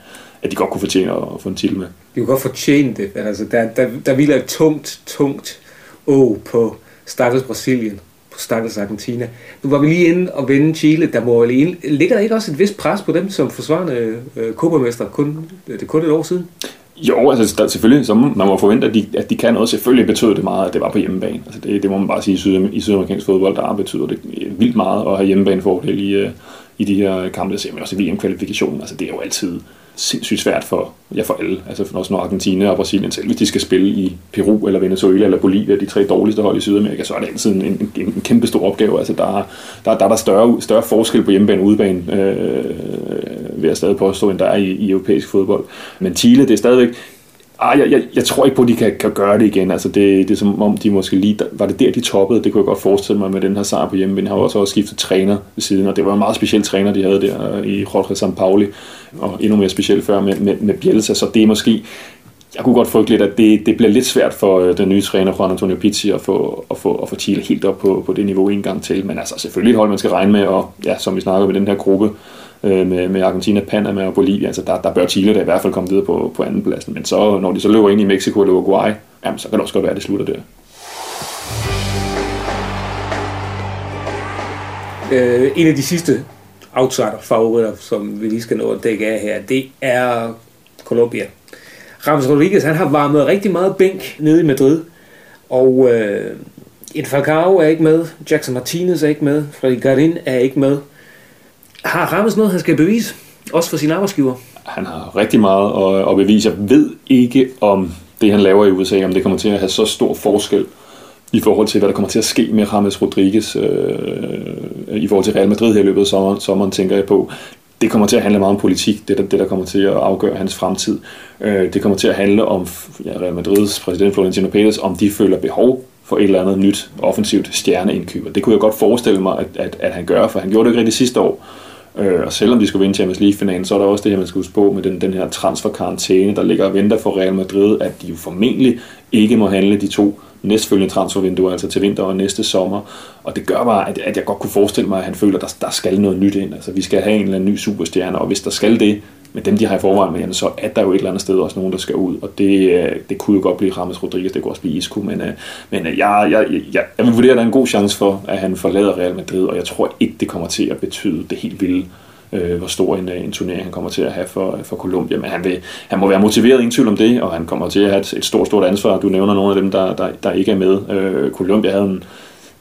at de godt kunne fortjene at, at få en titel med. De kunne godt fortjene det. Altså, der, der, der hviler et tungt, tungt å på stakkels Brasilien, på stakkels Argentina. Nu var vi lige inde og vende Chile. Der må lige, ligger der ikke også et vist pres på dem som forsvarende øh, kubbermester? Kun, det er kun et år siden. Jo, altså der, selvfølgelig, så man må forvente, at de, at de kan noget. Selvfølgelig betød det meget, at det var på hjemmebane. Altså det, det må man bare sige, i, syd, i sydamerikansk fodbold, der betyder det vildt meget at have hjemmebanefordel i, øh, i de her kampe. Det ser man også i VM-kvalifikationen. Altså det er jo altid sindssygt svært for, ja, for alle. Altså også når Argentina og Brasilien selv, hvis de skal spille i Peru eller Venezuela eller Bolivia, de tre dårligste hold i Sydamerika, så er det altid en, en, en kæmpe stor opgave. Altså der, der, der er der større, større forskel på hjemmebane og udebane, øh, vil jeg stadig påstå, end der er i, i europæisk fodbold. Men Chile, det er stadigvæk, Ah, jeg, jeg, jeg tror ikke på, at de kan, kan gøre det igen. Altså det, det er som om, de måske lige... Var det der, de toppede? Det kunne jeg godt forestille mig med den her sejr på hjemme. Han har også, også skiftet træner ved siden, og det var en meget speciel træner, de havde der øh, i Jorge Sampaoli, og endnu mere speciel før med, med, med Bielsa, så det er måske... Jeg kunne godt frygte lidt, at det, det bliver lidt svært for øh, den nye træner, Juan Antonio Pizzi, at få, at få, at få Chile helt op på, på det niveau en gang til. Men altså selvfølgelig et hold, man skal regne med, og ja, som vi snakker med den her gruppe, øh, med, med Argentina, Panama og Bolivia. Altså der, der bør Chile da i hvert fald komme videre på, på anden pladsen. Men så, når de så løber ind i Mexico eller Uruguay, jamen, så kan det også godt være, at det slutter der. Øh, en af de sidste outsider-favoritter, som vi lige skal nå at dække af her, det er Colombia. Ramos Rodriguez, han har varmet rigtig meget bænk nede i Madrid, og øh, et Falcao er ikke med, Jackson Martinez er ikke med, Fredrik Garin er ikke med. Har Rammes noget, han skal bevise? Også for sin arbejdsgiver? Han har rigtig meget at, at bevise. Jeg ved ikke, om det, han laver i USA, om det kommer til at have så stor forskel i forhold til, hvad der kommer til at ske med Rames Rodriguez øh, i forhold til Real Madrid her i løbet af sommeren, sommeren, tænker jeg på. Det kommer til at handle meget om politik, det der, det der kommer til at afgøre hans fremtid. Øh, det kommer til at handle om ja, Real Madrids præsident Florentino Pérez, om de føler behov for et eller andet nyt offensivt stjerneindkøb. Det kunne jeg godt forestille mig, at, at, at han gør, for han gjorde det ikke rigtig sidste år. Øh, og selvom de skulle vinde Champions League-finalen, så er der også det her, man skal huske på med den, den her transferkarantæne, der ligger og venter for Real Madrid, at de jo formentlig ikke må handle de to næstfølgende transfervinduer, altså til vinter og næste sommer. Og det gør bare, at, at jeg godt kunne forestille mig, at han føler, at der, der skal noget nyt ind. Altså vi skal have en eller anden ny superstjerne, og hvis der skal det, men dem, de har i forvejen med, så er der jo et eller andet sted også nogen, der skal ud. Og det, øh, det kunne jo godt blive Rames Rodriguez, det kunne også blive Isco, men, øh, men øh, jeg, jeg, jeg, jeg vil vurdere, at der er en god chance for, at han forlader Real Madrid, og jeg tror ikke, det kommer til at betyde det helt vilde hvor stor en, en turnering han kommer til at have for, for Colombia. Men han, vil, han må være motiveret, ingen tvivl om det, og han kommer til at have et, et stort, stort ansvar. Du nævner nogle af dem, der, der, der ikke er med. Øh, Colombia havde en,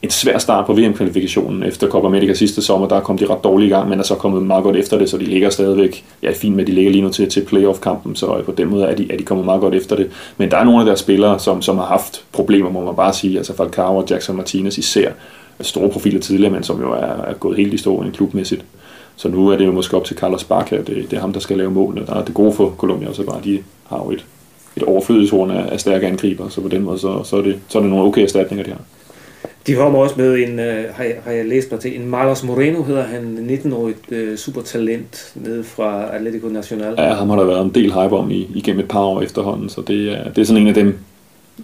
en svær start på VM-kvalifikationen efter Copa America sidste sommer. Der kom de ret dårligt i gang, men er så kommet meget godt efter det, så de ligger stadigvæk ja, fint med, de ligger lige nu til, til playoff-kampen, så øh, på den måde er de, er de kommet meget godt efter det. Men der er nogle af deres spillere, som, som har haft problemer, må man bare sige, altså Falcao og Jackson Martinez især, store profiler tidligere, men som jo er, er gået helt i stå klubmæssigt. Så nu er det jo måske op til Carlos Barca, det, det er ham, der skal lave målene. Der er det gode for Colombia også bare, de har jo et, et overflødighedshorn af, af stærke angriber, så på den måde, så, så, er, det, så er det nogle okay erstatninger, de har. De kommer også med en, øh, har, jeg, har jeg læst mig til, en Marlos Moreno hedder han, 19-årig øh, supertalent nede fra Atletico Nacional. Ja, ham har der været en del hype om i, igennem et par år efterhånden, så det er, det er sådan en af dem,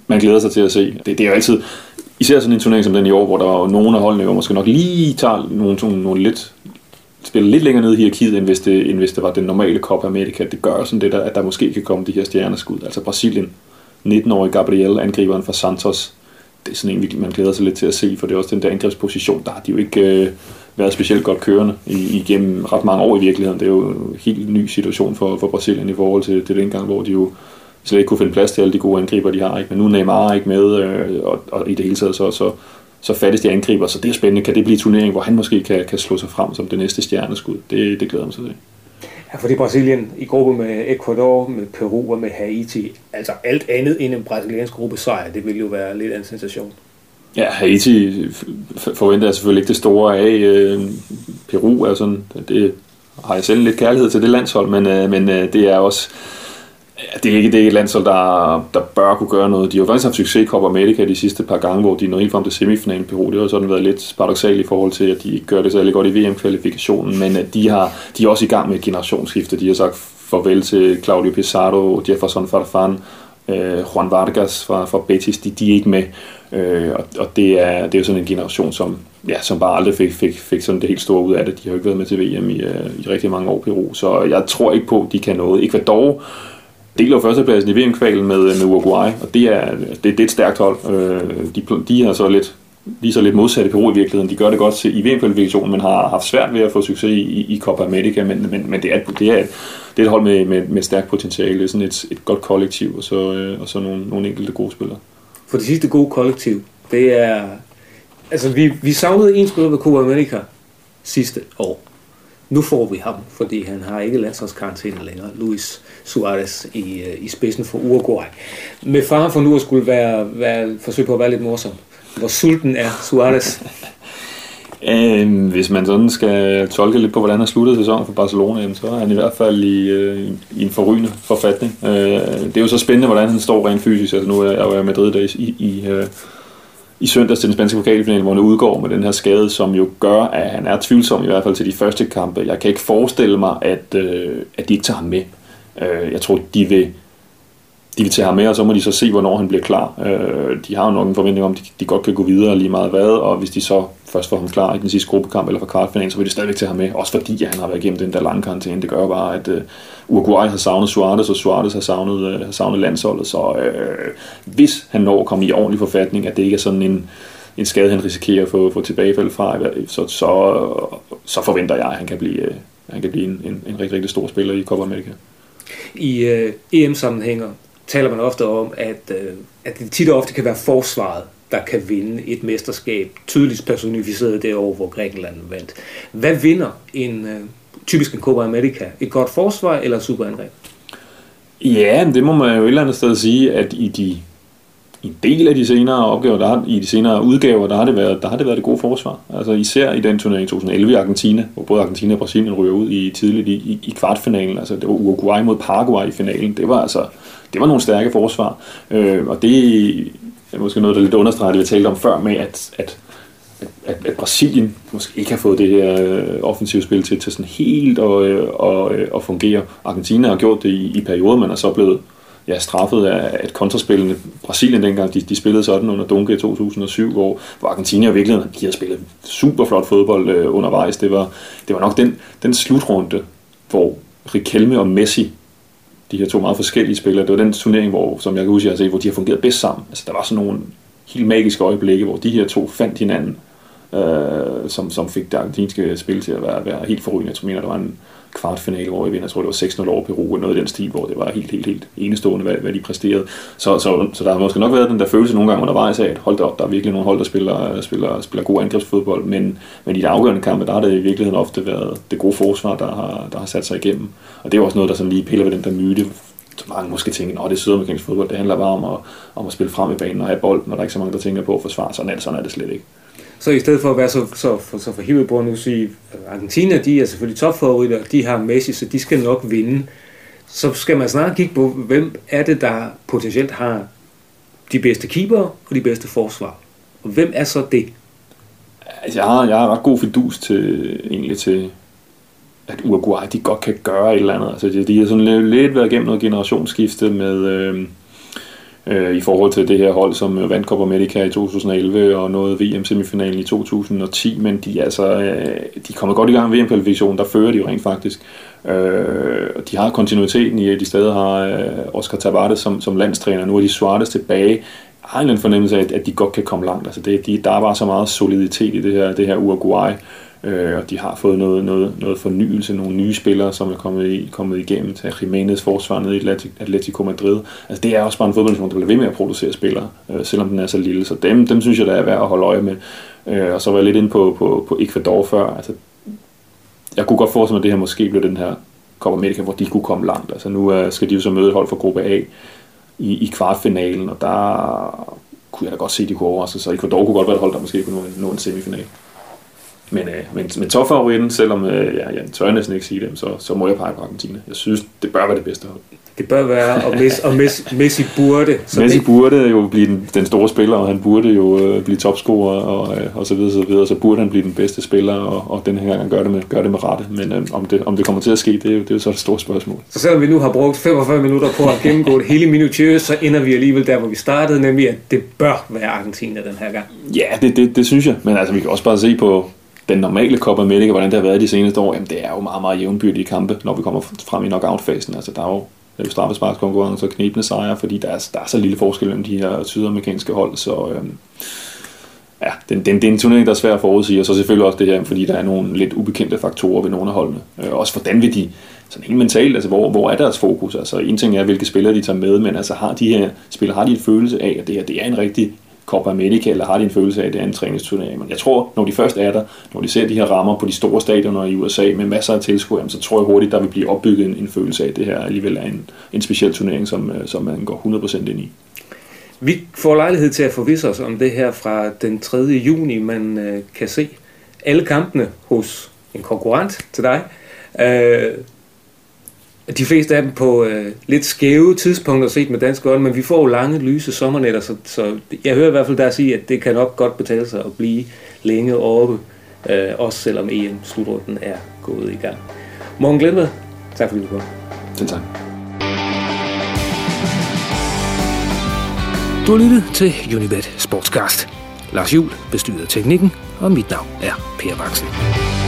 man glæder sig til at se. Det, det er jo altid, især sådan en turnering som den i år, hvor der er nogle af holdene, hvor måske nok lige tager nogle, nogle, nogle lidt, spiller lidt længere ned i hierarkiet, end hvis, det, end hvis det var den normale Copa America. Det gør sådan det, der, at der måske kan komme de her stjerneskud. Altså Brasilien, 19-årig Gabriel, angriberen fra Santos, det er sådan en, man glæder sig lidt til at se, for det er også den der angrebsposition, der har de jo ikke øh, været specielt godt kørende igennem ret mange år i virkeligheden. Det er jo en helt ny situation for, for Brasilien i forhold til, til dengang, hvor de jo slet ikke kunne finde plads til alle de gode angriber, de har. Ikke? Men nu er Neymar ikke med, øh, og, og, i det hele taget så, så, så fattes de angriber, så det er spændende. Kan det blive turnering, hvor han måske kan, kan slå sig frem som det næste stjerneskud? Det, det glæder mig sig til. Ja, fordi Brasilien i gruppe med Ecuador, med Peru og med Haiti, altså alt andet end en brasiliansk gruppe sejr, det ville jo være lidt af en sensation. Ja, Haiti forventer jeg selvfølgelig ikke det store af. Øh, Peru er sådan, det har jeg selv lidt kærlighed til det landshold, men, øh, men øh, det er også Ja, det er ikke det er et landshold, der, der bør kunne gøre noget. De har jo faktisk haft succes i Copa America de sidste par gange, hvor de nåede helt frem til semifinalen Peru. Det har sådan været lidt paradoxalt i forhold til, at de ikke gør det særlig godt i VM-kvalifikationen, men at de, har, de er også i gang med et generationsskifte. De har sagt farvel til Claudio Pizarro, Jefferson Farfan, øh, Juan Vargas fra, fra Betis, de, de er ikke med. Øh, og, og det, er, det er jo sådan en generation, som, ja, som bare aldrig fik, fik, fik sådan det helt store ud af det. De har jo ikke været med til VM i, øh, i rigtig mange år, Peru, så jeg tror ikke på, at de kan noget. Ecuador deler jo førstepladsen i VM-kvalen med, med Uruguay, og det er, det, det er et stærkt hold. Øh, de, de er så lidt lige så lidt modsatte Peru i virkeligheden. De gør det godt til, i VM-kvalifikationen, men har haft svært ved at få succes i, i Copa America, men, men, men det, er, det, er, det er et hold med, med, med stærkt potentiale. Sådan et, et godt kollektiv, og så, øh, og så nogle, nogle enkelte gode spillere. For det sidste gode kollektiv, det er... Altså, vi, vi savnede en spiller ved Copa America sidste år. Nu får vi ham, fordi han har ikke landsholdskarantæne længere. Luis Suarez i, øh, i spidsen for Uruguay. Med far for nu at skulle være, være, forsøge på at være lidt morsom. Hvor sulten er Suarez? Øh, hvis man sådan skal tolke lidt på, hvordan han sluttede sæsonen for Barcelona, så er han i hvert fald i, øh, i en forrygende forfatning. Øh, det er jo så spændende, hvordan han står rent fysisk. Altså nu er jeg jo i Madrid i, i, øh, i søndags til den spanske pokalfinale, hvor han udgår med den her skade, som jo gør, at han er tvivlsom i hvert fald til de første kampe. Jeg kan ikke forestille mig, at, øh, at de ikke tager ham med. Øh, jeg tror, de vil de vil tage ham med, og så må de så se, hvornår han bliver klar. Øh, de har jo nok en forventning om, at de, de godt kan gå videre lige meget hvad, og hvis de så først får ham klar i den sidste gruppekamp eller for kvartfinalen, så vil de stadigvæk tage ham med, også fordi ja, han har været igennem den der lange karantæne. Det gør bare, at øh, Uruguay har savnet Suarez, og Suarez har savnet, øh, har savnet landsholdet, så øh, hvis han når at komme i ordentlig forfatning, at det ikke er sådan en, en skade, han risikerer at få, få tilbagefald fra, så, så, så forventer jeg, at han kan blive, øh, han kan blive en, en, en rigtig, rigtig stor spiller i Copa America. I øh, EM-sammenhænger taler man ofte om, at, øh, at det tit og ofte kan være forsvaret, der kan vinde et mesterskab, tydeligt personificeret det år, hvor Grækenland vandt. Hvad vinder en øh, typisk en Copa America? Et godt forsvar eller et superangreb? Ja, det må man jo et eller andet sted sige, at i de en del af de senere opgaver, der har, i de senere udgaver, der har, det været, der har det været det gode forsvar. Altså især i den turnering i 2011 i Argentina, hvor både Argentina og Brasilien ryger ud i tidligt i, i, i kvartfinalen. Altså det var Uruguay mod Paraguay i finalen. Det var altså det var nogle stærke forsvar. Øh, og det er måske noget, der lidt understreger det, vi talte om før med, at, at at, at Brasilien måske ikke har fået det her øh, offensive spil til, til sådan helt at, øh, og, øh, at fungere. Argentina har gjort det i, i perioder, men er så blevet ja, straffet af et kontraspillende Brasilien dengang, de, de spillede sådan under Dunke i 2007, hvor, hvor Argentina virkelig de havde spillet super flot fodbold øh, undervejs. Det var, det var nok den, den slutrunde, hvor Riquelme og Messi de her to meget forskellige spillere. Det var den turnering, hvor, som jeg kan huske, jeg har set, hvor de har fungeret bedst sammen. Altså, der var sådan nogle helt magiske øjeblikke, hvor de her to fandt hinanden, øh, som, som fik det argentinske spil til at være, være helt forrygende. Jeg mener, der var en kvartfinale, hvor vi vinder, jeg tror det var 6-0 over Peru, noget i den stil, hvor det var helt, helt, helt enestående, hvad, hvad de præsterede. Så, så, så der har måske nok været den der følelse nogle gange undervejs af, at hold da op, der er virkelig nogle hold, der spiller, spiller, spiller god angrebsfodbold, men, men i de afgørende kampe, der har det i virkeligheden ofte været det gode forsvar, der har, der har sat sig igennem. Og det er også noget, der sådan lige piller ved den der myte, så mange måske tænker, at det er sydamerikansk fodbold, det handler bare om at, om at spille frem i banen og have bolden, og der er ikke så mange, der tænker på at forsvare. Sådan er det, sådan er det slet ikke. Så i stedet for at være så, så, så, så forhivet på at nu sige, Argentina, de er selvfølgelig topfavoritter, de har Messi, så de skal nok vinde. Så skal man snart kigge på, hvem er det, der potentielt har de bedste keeper og de bedste forsvar. Og hvem er så det? Altså, jeg har, jeg har ret god fidus til, egentlig til, at Uruguay de godt kan gøre et eller andet. Altså, de, de har sådan lidt, lidt været igennem noget generationsskifte med, øh, øh, i forhold til det her hold, som vandt Copa America i 2011 og nåede VM-semifinalen i 2010, men de altså, øh, de kommer godt i gang med VM-kvalifikationen, der fører de jo rent faktisk. Øh, de har kontinuiteten i, at de stadig har øh, Oscar Tavares som, som landstræner, nu er de Suarez tilbage, har en fornemmelse af, at, at de godt kan komme langt. Altså det, de, der er bare så meget soliditet i det her, det her Uruguay, øh, og de har fået noget, noget, noget fornyelse, nogle nye spillere, som er kommet, i, kommet igennem til Jimenez forsvar nede i Atletico Madrid. Altså det er også bare en fodboldnation, der bliver ved med at producere spillere, øh, selvom den er så lille. Så dem, dem synes jeg, der er værd at holde øje med. Øh, og så var jeg lidt inde på, på, på Ecuador før. Altså, jeg kunne godt forestille mig, at det her måske blev den her Copa America, hvor de kunne komme langt. Altså nu øh, skal de jo så møde et hold fra gruppe A i, i kvartfinalen, og der kunne jeg da godt se, at de kunne overraske sig. Ecuador kunne godt være et hold, der måske kunne nå en, nå en semifinal. Men, øh, men, men topfavoritten, selvom øh, ja, jeg tør næsten ikke sige det, så, så må jeg pege på Argentina. Jeg synes, det bør være det bedste hold. Det bør være, og Messi, og Messi, Messi burde. Så Messi det... burde jo blive den, den store spiller, og han burde jo øh, blive topscorer, og, øh, og så videre, så videre. Så burde han blive den bedste spiller, og, og den her gang gør det med, gør det med rette. Men øh, om, det, om det kommer til at ske, det er, jo, det er jo så et stort spørgsmål. Så selvom vi nu har brugt 45 minutter på at gennemgå det hele minutiøst, så ender vi alligevel der, hvor vi startede, nemlig at det bør være Argentina den her gang. Ja, det, det, det synes jeg. Men altså, vi kan også bare se på, den normale Copa America, hvordan det har været de seneste år, jamen det er jo meget, meget jævnbyrdige kampe, når vi kommer frem i knockout-fasen. Altså der er jo, er jo straffesparkskonkurrence og knebende sejre, fordi der er, der er så lille forskel mellem de her sydamerikanske hold, så øhm, ja, det, det, det er en turnering, der er svær at forudsige, og så selvfølgelig også det her, fordi der er nogle lidt ubekendte faktorer ved nogle af holdene. Øh, også hvordan vil de, sådan helt mentalt, altså hvor, hvor er deres fokus? Altså en ting er, hvilke spillere de tager med, men altså har de her spillere, har de en følelse af, at det her det er en rigtig Copa America, eller har de en følelse af, at det er en træningsturnering. Men jeg tror, når de først er der, når de ser de her rammer på de store stadioner i USA med masser af tilskuere, så tror jeg hurtigt, der vil blive opbygget en, en følelse af, at det her alligevel er en, en speciel turnering, som, øh, som man går 100% ind i. Vi får lejlighed til at forvisse os om det her fra den 3. juni. Man øh, kan se alle kampene hos en konkurrent til dig. Øh, de fleste af dem på øh, lidt skæve tidspunkter set med dansk øjne, men vi får jo lange, lyse sommernetter, så, så jeg hører i hvert fald der sige, at det kan nok godt betale sig at blive længe oppe, øh, også selvom EM-slutrunden er gået i gang. Morgen Glenved, tak fordi du kom. Selv tak. Du har lyttet til Unibet Sportscast. Lars Jul bestyrede teknikken, og mit navn er Per Vangsen.